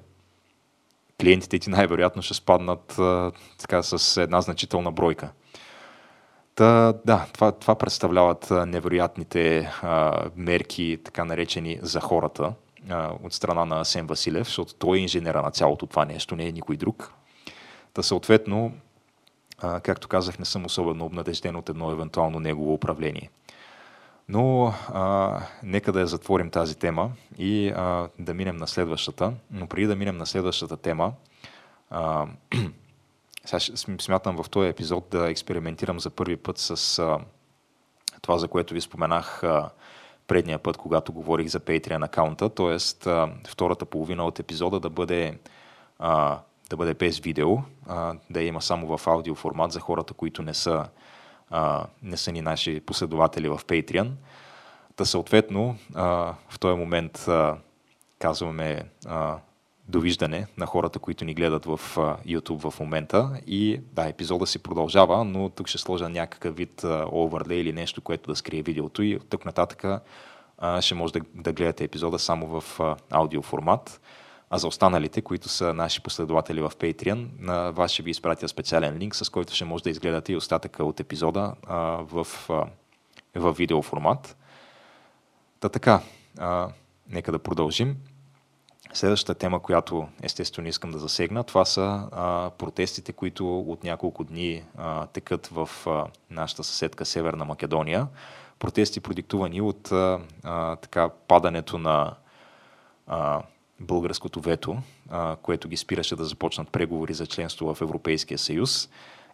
клиентите ти най-вероятно ще спаднат а, така, с една значителна бройка. Та, да, това, това представляват невероятните а, мерки, така наречени за хората а, от страна на Сен Василев, защото той е инженера на цялото това нещо, не е никой друг. Та съответно, а, както казах, не съм особено обнадежден от едно евентуално негово управление. Но а, нека да я затворим тази тема и а, да минем на следващата. Но преди да минем на следващата тема, а, сега смятам в този епизод да експериментирам за първи път с а, това, за което ви споменах а, предния път, когато говорих за Patreon акаунта, т.е. втората половина от епизода да бъде, а, да бъде без видео, а, да има само в аудио формат за хората, които не са а, не са ни наши последователи в Patreon. Та съответно, а, в този момент а, казваме а, довиждане на хората, които ни гледат в а, YouTube в момента. И да, епизода си продължава, но тук ще сложа някакъв вид оверлей или нещо, което да скрие видеото и тук нататък а, ще може да, да гледате епизода само в а, аудио формат. А за останалите, които са наши последователи в Patreon, на вас ще ви изпратя специален линк, с който ще може да изгледате и остатъка от епизода а, в, а, в видео формат. Та така, а, нека да продължим. Следващата тема, която естествено искам да засегна, това са а, протестите, които от няколко дни а, текат в а, нашата съседка Северна Македония. Протести продиктувани от а, а, така падането на а, българското вето, а, което ги спираше да започнат преговори за членство в Европейския съюз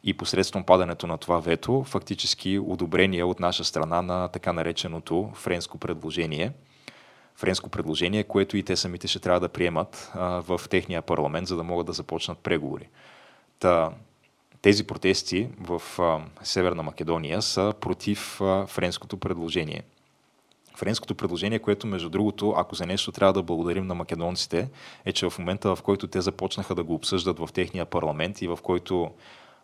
и посредством падането на това вето, фактически одобрение от наша страна на така нареченото френско предложение. Френско предложение, което и те самите ще трябва да приемат а, в техния парламент, за да могат да започнат преговори. Та, тези протести в а, Северна Македония са против а, френското предложение – френското предложение, което между другото, ако за нещо трябва да благодарим на македонците, е, че в момента, в който те започнаха да го обсъждат в техния парламент и в който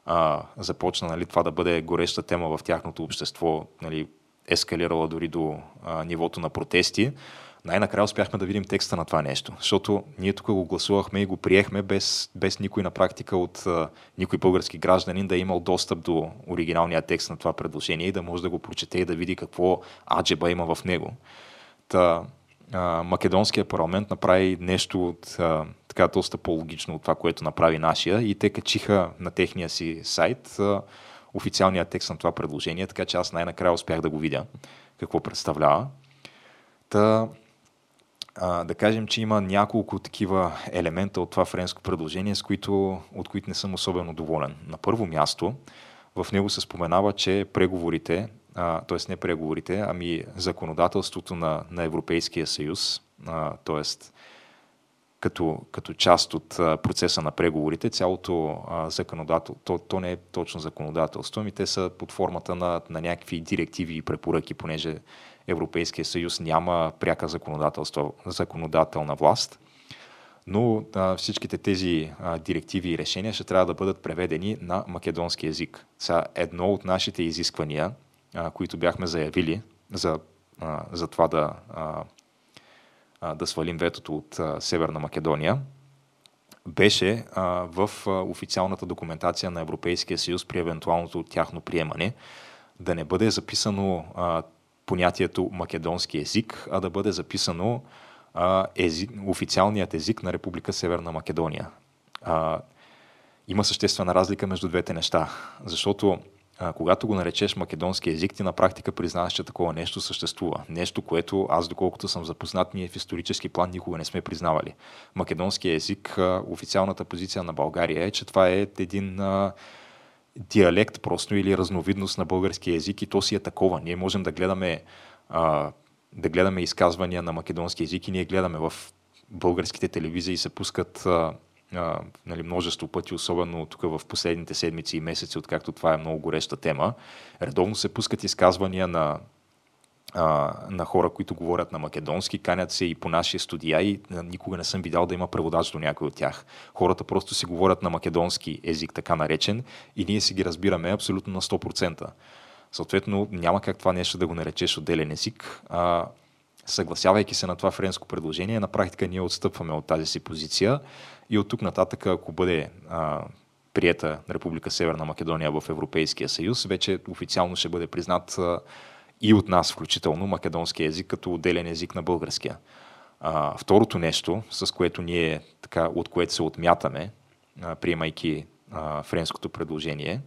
а, започна нали, това да бъде гореща тема в тяхното общество, нали, ескалирала дори до а, нивото на протести, най-накрая успяхме да видим текста на това нещо, защото ние тук го гласувахме и го приехме без, без никой на практика от а, никой български гражданин да е имал достъп до оригиналния текст на това предложение и да може да го прочете и да види какво аджеба има в него. Та, а, Македонския парламент направи нещо от, а, така доста по-логично от това, което направи нашия и те качиха на техния си сайт а, официалния текст на това предложение, така че аз най-накрая успях да го видя какво представлява. Та, а, да кажем, че има няколко такива елемента от това френско предложение, с които, от които не съм особено доволен. На първо място, в него се споменава, че преговорите, т.е. не преговорите, ами законодателството на, на Европейския съюз, т.е. Като, като част от процеса на преговорите, цялото законодателство, то, то не е точно законодателство, ами те са под формата на, на някакви директиви и препоръки, понеже Европейския съюз няма пряка законодателство, законодателна власт, но а, всичките тези а, директиви и решения ще трябва да бъдат преведени на македонски язик. Сега едно от нашите изисквания, а, които бяхме заявили за, а, за това да, а, да свалим ветото от Северна Македония, беше в официалната документация на Европейския съюз при евентуалното тяхно приемане да не бъде записано понятието македонски език, а да бъде записано а, официалният език на Република Северна Македония. Има съществена разлика между двете неща, защото когато го наречеш македонски език, ти на практика признаваш, че такова нещо съществува. Нещо, което аз, доколкото съм запознат, ние в исторически план никога не сме признавали. Македонски език, официалната позиция на България е, че това е един диалект просто или разновидност на български език и то си е такова. Ние можем да гледаме, да гледаме изказвания на македонски език и ние гледаме в българските телевизии се пускат а, нали, множество пъти, особено тук в последните седмици и месеци, откакто това е много гореща тема. Редовно се пускат изказвания на а, на хора, които говорят на македонски, канят се и по нашия студия и никога не съм видял да има преводач до някой от тях. Хората просто си говорят на македонски език, така наречен, и ние си ги разбираме абсолютно на 100%. Съответно, няма как това нещо да го наречеш отделен език. А, съгласявайки се на това френско предложение, на практика ние отстъпваме от тази си позиция и от тук нататък, ако бъде а, приета Република Северна Македония в Европейския съюз, вече официално ще бъде признат а, и от нас, включително македонски език, като отделен език на българския. А, второто нещо, с което ние, така, от което се отмятаме, а, приемайки а, френското предложение,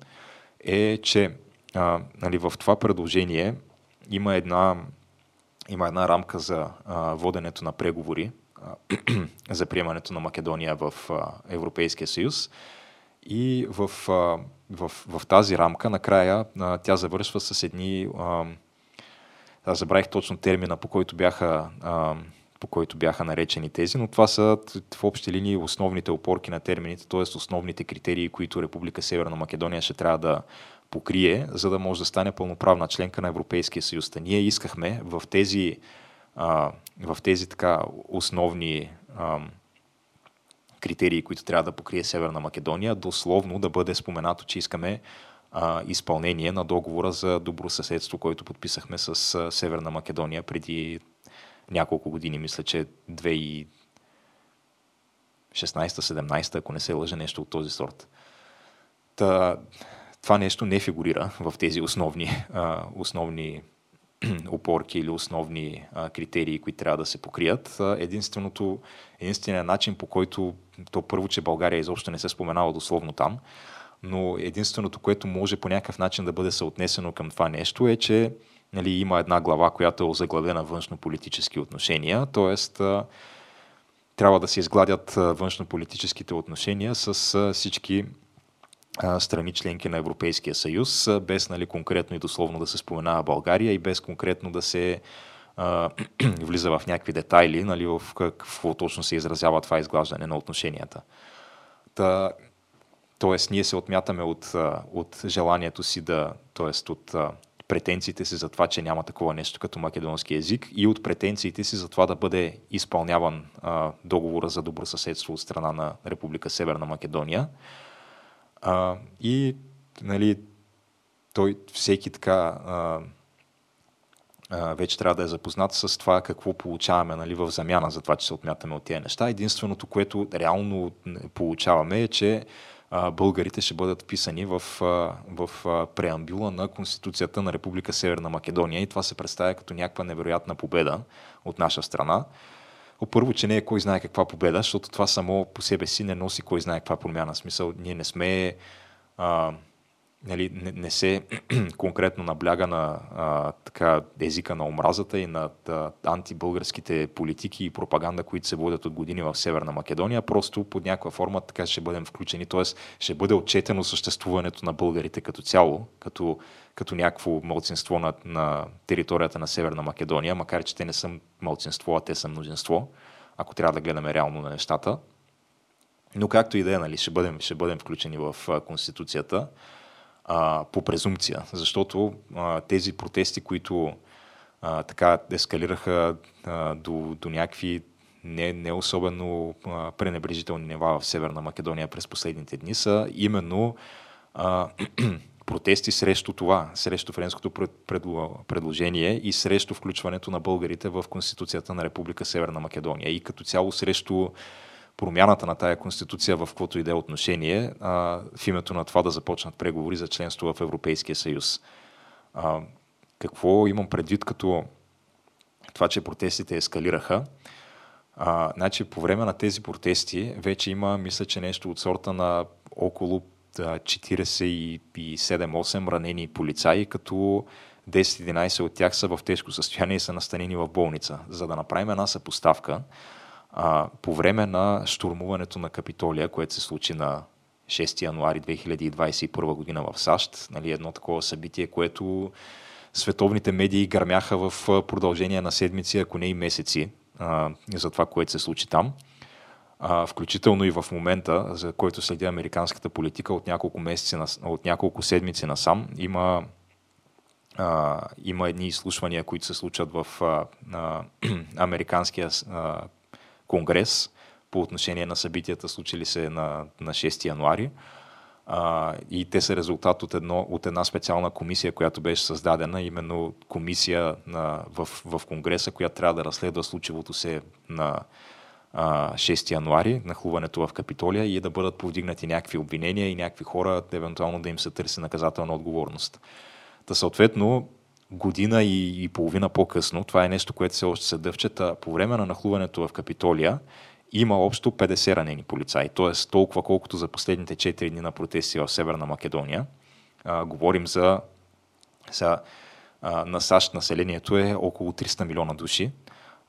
е, че а, нали, в това предложение има една, има една рамка за а, воденето на преговори а, за приемането на Македония в а, Европейския съюз. И в, а, в, в тази рамка накрая а, тя завършва с едни а, аз забравих точно термина, по който бяха, а, по който бяха наречени тези, но това са в общи линии основните опорки на термините, т.е. основните критерии, които Република Северна Македония ще трябва да покрие, за да може да стане пълноправна членка на Европейския съюз. Та ние искахме в тези, а, в тези така основни а, критерии, които трябва да покрие Северна Македония, дословно да бъде споменато, че искаме а, изпълнение на договора за добросъседство, който подписахме с а, Северна Македония преди няколко години. Мисля, че 2016-17, ако не се лъжа, нещо от този сорт. Та, това нещо не фигурира в тези основни, а, основни опорки или основни а, критерии, които трябва да се покрият. Единственото, единственият начин, по който то първо, че България изобщо не се споменава дословно там, но единственото, което може по някакъв начин да бъде съотнесено към това нещо е, че нали, има една глава, която е озаглавена външно-политически отношения, т.е. трябва да се изгладят външно-политическите отношения с всички страни членки на Европейския съюз, без нали, конкретно и дословно да се споменава България и без конкретно да се а, влиза в някакви детайли, нали, в какво точно се изразява това изглаждане на отношенията. Та, Тоест, ние се отмятаме от, от желанието си да, т.е. от претенциите си за това, че няма такова нещо като македонски язик и от претенциите си за това да бъде изпълняван а, договора за добросъседство от страна на Република Северна Македония. А, и нали, той всеки така а, вече трябва да е запознат с това какво получаваме нали, в замяна за това, че се отмятаме от тези неща. Единственото, което реално получаваме е, че българите ще бъдат вписани в, в преамбюла на Конституцията на Република Северна Македония и това се представя като някаква невероятна победа от наша страна. Първо, че не е кой знае каква победа, защото това само по себе си не носи кой знае каква промяна. В смисъл, ние не сме а, нали, не, не се конкретно набляга на а, така, езика на омразата и на антибългарските политики и пропаганда, които се водят от години в Северна Македония, просто под някаква форма така ще бъдем включени, т.е. ще бъде отчетено съществуването на българите като цяло, като, като някакво мълцинство на, на територията на Северна Македония, макар че те не са мълцинство, а те са мнозинство, ако трябва да гледаме реално на нещата. Но както и да е, нали, ще бъдем, ще бъдем включени в Конституцията а, по презумпция, защото а, тези протести, които а, така ескалираха а, до, до някакви не, не особено а, пренебрежителни нива в Северна Македония през последните дни, са именно а, протести срещу това, срещу френското предложение и срещу включването на българите в Конституцията на Република Северна Македония и като цяло срещу промяната на тая конституция в каквото и да е отношение, а, в името на това да започнат преговори за членство в Европейския съюз. А, какво имам предвид като това, че протестите ескалираха? А, значи, по време на тези протести вече има, мисля, че нещо от сорта на около 47-8 ранени полицаи, като 10-11 от тях са в тежко състояние и са настанени в болница. За да направим една съпоставка, а, по време на штурмуването на Капитолия, което се случи на 6 януари 2021 година в САЩ, нали, едно такова събитие, което световните медии гърмяха в продължение на седмици, ако не и месеци, а, за това, което се случи там. А, включително и в момента, за който следи американската политика от няколко, месеци, от няколко седмици насам, има, а, има едни изслушвания, които се случват в а, а, американския а, конгрес по отношение на събитията, случили се на, на 6 януари. А, и те са резултат от, едно, от една специална комисия, която беше създадена, именно комисия на, в, в Конгреса, която трябва да разследва случилото се на 6 януари, нахлуването в Капитолия и да бъдат повдигнати някакви обвинения и някакви хора, евентуално да им се търси наказателна отговорност. Та съответно, година и, и половина по-късно, това е нещо, което се още се дъвчета, по време на нахлуването в Капитолия има общо 50 ранени полицаи, т.е. толкова колкото за последните 4 дни на протести в Северна Македония. А, говорим за, за а, на САЩ населението е около 300 милиона души.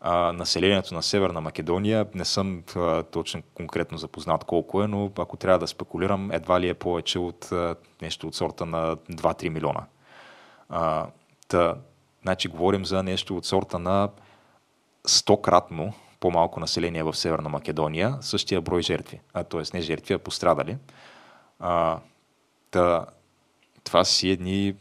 А, населението на Северна Македония не съм а, точно конкретно запознат колко е, но ако трябва да спекулирам, едва ли е повече от а, нещо от сорта на 2-3 милиона. А, Та, значи говорим за нещо от сорта на 100-кратно по-малко население в Северна Македония, същия брой жертви. А, т.е. не жертви, а пострадали. А, та, това си едни,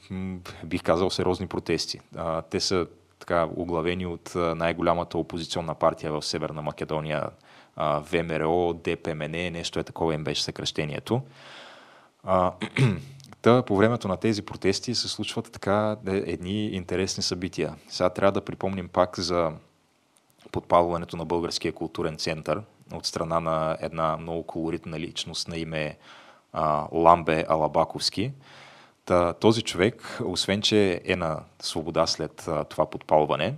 бих казал, сериозни протести. А, те са така оглавени от най-голямата опозиционна партия в Северна Македония, ВМРО, ДПМН, нещо е такова им беше съкръщението. Та, по времето на тези протести се случват така е, едни интересни събития. Сега трябва да припомним пак за подпалването на Българския културен център от страна на една много колоритна личност на име а, Ламбе Алабаковски. Та, този човек, освен че е на свобода след а, това подпалване,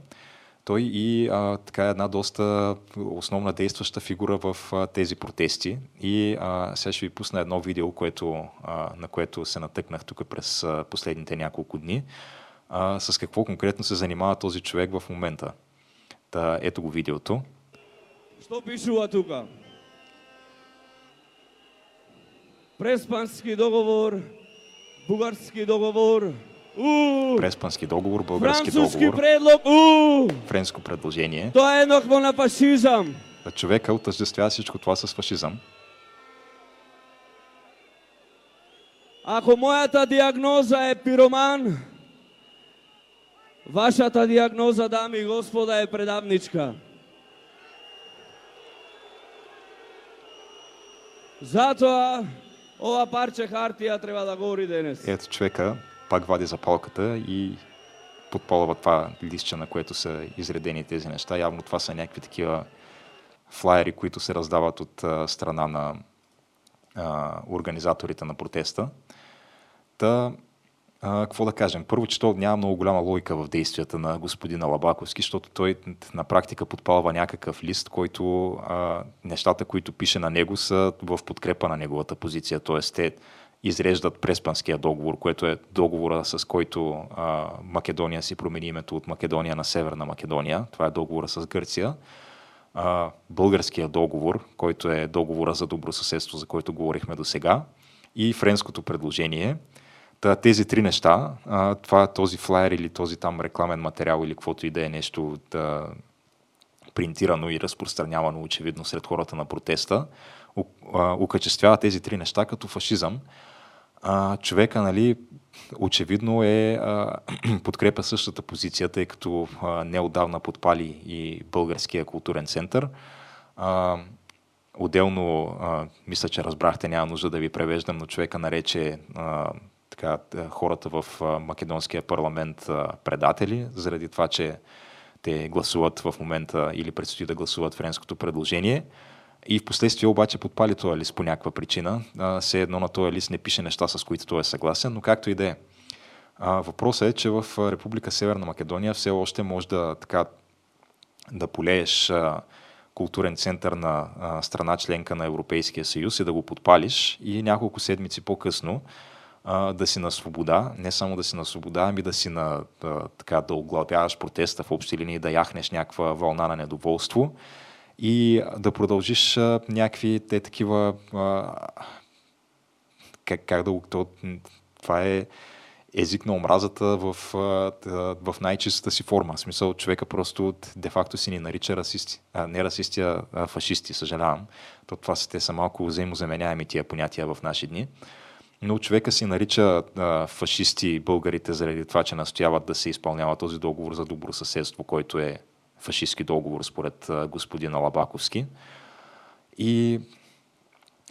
той и а, така една доста основна действаща фигура в а, тези протести. И а, сега ще ви пусна едно видео, което, а, на което се натъкнах тук през а, последните няколко дни. А, с какво конкретно се занимава този човек в момента. Та, ето го видеото. Що пишува тук? Преспански договор, бугарски договор, Преспански договор, български Французски договор, предлог, у! френско предложение. Тоа е еднакво на фашизам. Човека отъждествява всичко това с фашизъм. Ако моята диагноза е пироман, вашата диагноза, дами и господа, е предавничка. Затоа ова парче хартија треба да говори денес. Ето човека пак вади запалката и подполва това листче, на което са изредени тези неща. Явно това са някакви такива флайери, които се раздават от а, страна на а, организаторите на протеста. Та, а, какво да кажем? Първо, че то няма много голяма логика в действията на господина Лабаковски, защото той на практика подпалва някакъв лист, който а, нещата, които пише на него, са в подкрепа на неговата позиция. Тоест, те изреждат Преспанския договор, което е договора, с който а, Македония си промени името от Македония на Северна Македония. Това е договора с Гърция. А, българския договор, който е договора за добросъседство, за който говорихме до сега. И френското предложение – Та, тези три неща, а, това този флайер или този там рекламен материал или каквото и да е нещо да, принтирано и разпространявано очевидно сред хората на протеста, окачествява тези три неща като фашизъм. А, човека, нали, очевидно е а, подкрепя същата позиция, тъй като а, неодавна подпали и Българския културен център. А, отделно, а, мисля, че разбрахте, няма нужда да ви превеждам, но човека нарече а, така, хората в македонския парламент предатели, заради това, че те гласуват в момента или предстои да гласуват френското предложение. И в последствие обаче подпали този лист по някаква причина. Все едно на този лист не пише неща, с които той е съгласен, но както и да е. Въпросът е, че в Република Северна Македония все още може да, така, да полееш културен център на страна членка на Европейския съюз и да го подпалиш и няколко седмици по-късно да си на свобода, не само да си на свобода, ами да си на, да, така, да оглавяваш протеста в общи линии, да яхнеш някаква вълна на недоволство и да продължиш а, някакви те такива а, как, как да то, това е език на омразата в, в най-чистата си форма. В смисъл, човека просто де-факто си ни нарича расисти. А, не расисти, а фашисти, съжалявам. То това са, те са малко взаимозаменяеми тия понятия в наши дни но човека си нарича а, фашисти българите заради това, че настояват да се изпълнява този договор за добро съседство, който е фашистски договор според а, господин Алабаковски. И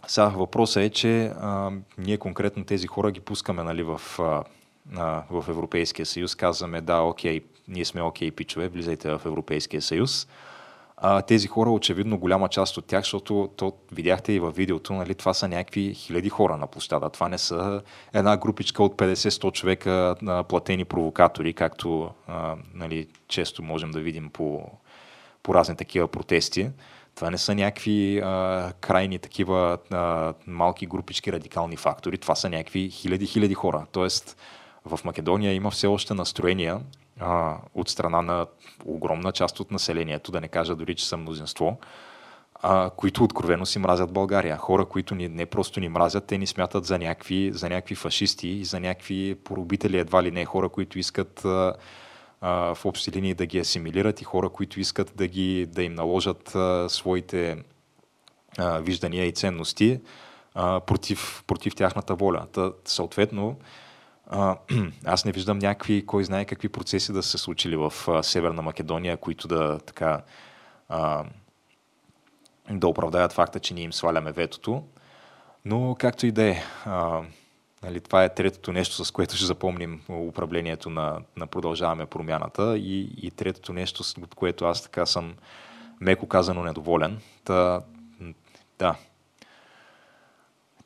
сега въпросът е, че а, ние конкретно тези хора ги пускаме нали, в, а, в Европейския съюз, казваме да, окей, ние сме окей, пичове, влизайте в Европейския съюз а, тези хора, очевидно голяма част от тях, защото то, видяхте и във видеото, нали, това са някакви хиляди хора на площада. Това не са една групичка от 50-100 човека а, платени провокатори, както а, нали, често можем да видим по, по разни такива протести. Това не са някакви а, крайни такива а, малки групички радикални фактори. Това са някакви хиляди-хиляди хора. Тоест, в Македония има все още настроения а, от страна на огромна част от населението, да не кажа дори, че са мнозинство, а, които откровено си мразят България. Хора, които ни, не просто ни мразят, те ни смятат за някакви, за някакви фашисти и за някакви поробители, едва ли не хора, които искат а, а, в общи линии да ги асимилират и хора, които искат да, ги, да им наложат а, своите а, виждания и ценности а, против, против тяхната воля. Та, съответно, аз не виждам някакви, кой знае какви процеси да се случили в а, Северна Македония, които да така а, да оправдаят факта, че ние им сваляме ветото. Но както и да е, нали, това е третото нещо, с което ще запомним управлението на, на Продължаваме промяната и, и третото нещо, от което аз така съм меко казано недоволен. Та, да,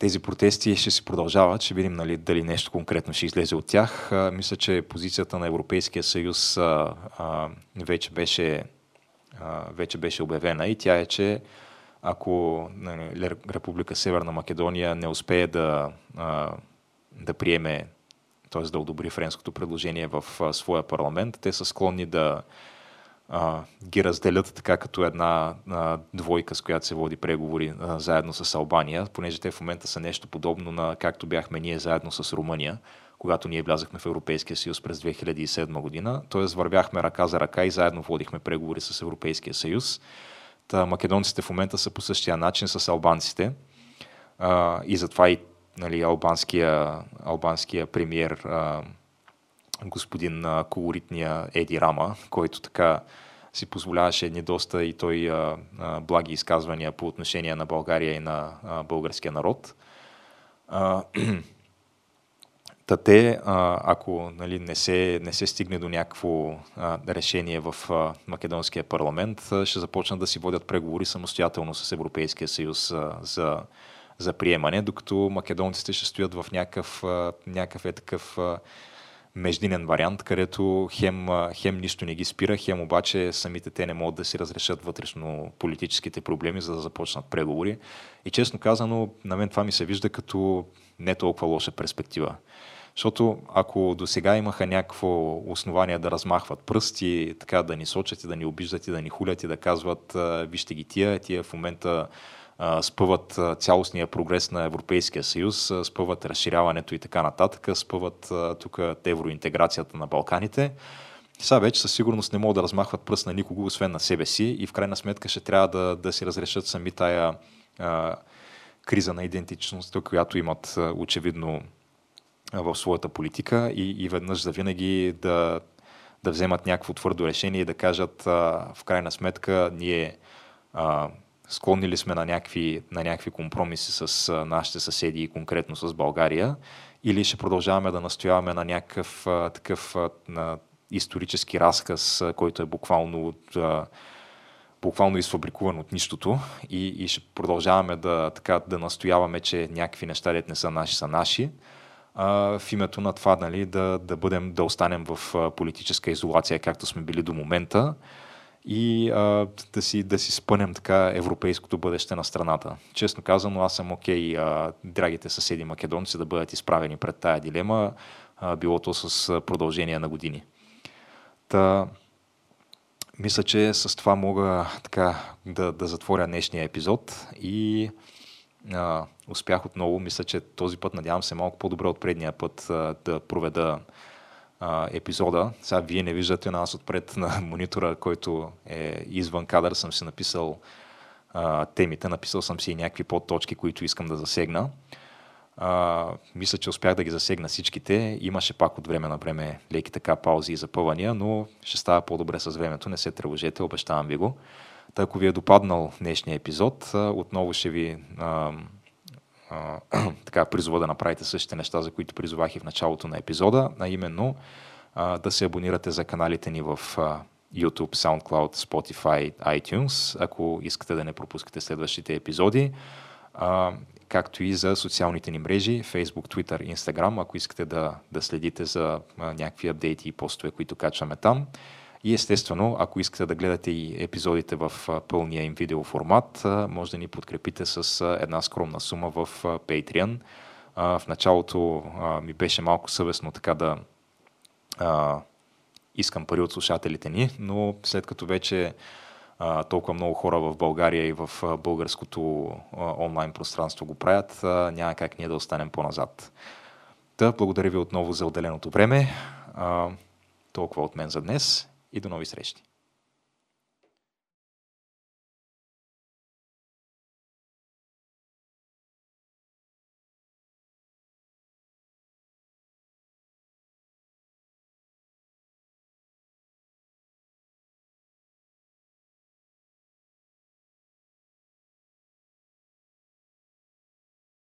тези протести ще си продължават, ще видим нали, дали нещо конкретно ще излезе от тях. Мисля, че позицията на Европейския съюз а, а, вече, беше, а, вече беше обявена и тя е, че ако нали, Република Северна Македония не успее да, а, да приеме, т.е. да одобри френското предложение в а, своя парламент, те са склонни да, а, ги разделят така като една а, двойка, с която се води преговори а, заедно с Албания, понеже те в момента са нещо подобно на както бяхме ние заедно с Румъния, когато ние влязахме в Европейския съюз през 2007 година. Т.е. вървяхме ръка за ръка и заедно водихме преговори с Европейския съюз. Та, македонците в момента са по същия начин с албанците. А, и затова и нали, албанския, албанския премьер а, господин а, колоритния Еди Рама, който така си позволяваше едни доста и той а, а, благи изказвания по отношение на България и на а, българския народ. А, Та те, ако нали, не, се, не се стигне до някакво а, решение в а, македонския парламент, ще започнат да си водят преговори самостоятелно с Европейския съюз а, за, за приемане, докато македонците ще стоят в някакъв, някакъв е такъв междинен вариант, където хем, хем нищо не ги спира, хем обаче самите те не могат да си разрешат вътрешно политическите проблеми, за да започнат преговори. И честно казано, на мен това ми се вижда като не толкова лоша перспектива. Защото ако до сега имаха някакво основание да размахват пръсти, така да ни сочат и да ни обиждат и да ни хулят и да казват вижте ги тия, тия в момента спъват цялостния прогрес на Европейския съюз, спъват разширяването и така нататък, спъват тук евроинтеграцията на Балканите. Сега вече със сигурност не могат да размахват пръст на никого, освен на себе си и в крайна сметка ще трябва да, да си разрешат сами тая а, криза на идентичността, която имат очевидно в своята политика и, и веднъж за винаги да, да вземат някакво твърдо решение и да кажат а, в крайна сметка ние а, склонни ли сме на някакви, на някакви компромиси с нашите съседи и конкретно с България. Или ще продължаваме да настояваме на някакъв такъв на исторически разказ, който е буквално от буквално изфабрикуван от нищото. И, и ще продължаваме да, така, да настояваме, че някакви неща, дет не са наши, са наши. А, в името на това нали, да, да, бъдем, да останем в политическа изолация, както сме били до момента и а, да, си, да си спънем така европейското бъдеще на страната. Честно казано, аз съм окей, okay, драгите съседи македонци да бъдат изправени пред тая дилема, а, било то с продължение на години. Та, мисля, че с това мога така да, да затворя днешния епизод и а, успях отново. Мисля, че този път, надявам се, малко по-добре от предния път а, да проведа епизода. Сега вие не виждате нас отпред на монитора, който е извън кадър. Съм си написал а, темите, написал съм си и някакви подточки, които искам да засегна. А, мисля, че успях да ги засегна всичките. Имаше пак от време на време леки така паузи и запъвания, но ще става по-добре с времето. Не се тревожете, обещавам ви го. Та, ако ви е допаднал днешния епизод, отново ще ви а, а, така призова да направите същите неща, за които призовах и в началото на епизода, а именно а, да се абонирате за каналите ни в а, YouTube, SoundCloud, Spotify, iTunes, ако искате да не пропускате следващите епизоди, а, както и за социалните ни мрежи, Facebook, Twitter, Instagram, ако искате да, да следите за а, някакви апдейти и постове, които качваме там. И естествено, ако искате да гледате и епизодите в пълния им видеоформат, може да ни подкрепите с една скромна сума в Patreon. В началото ми беше малко съвестно така да искам пари от слушателите ни, но след като вече толкова много хора в България и в българското онлайн пространство го правят, няма как ние да останем по-назад. Та, благодаря ви отново за отделеното време. Толкова от мен за днес и до нови срещи!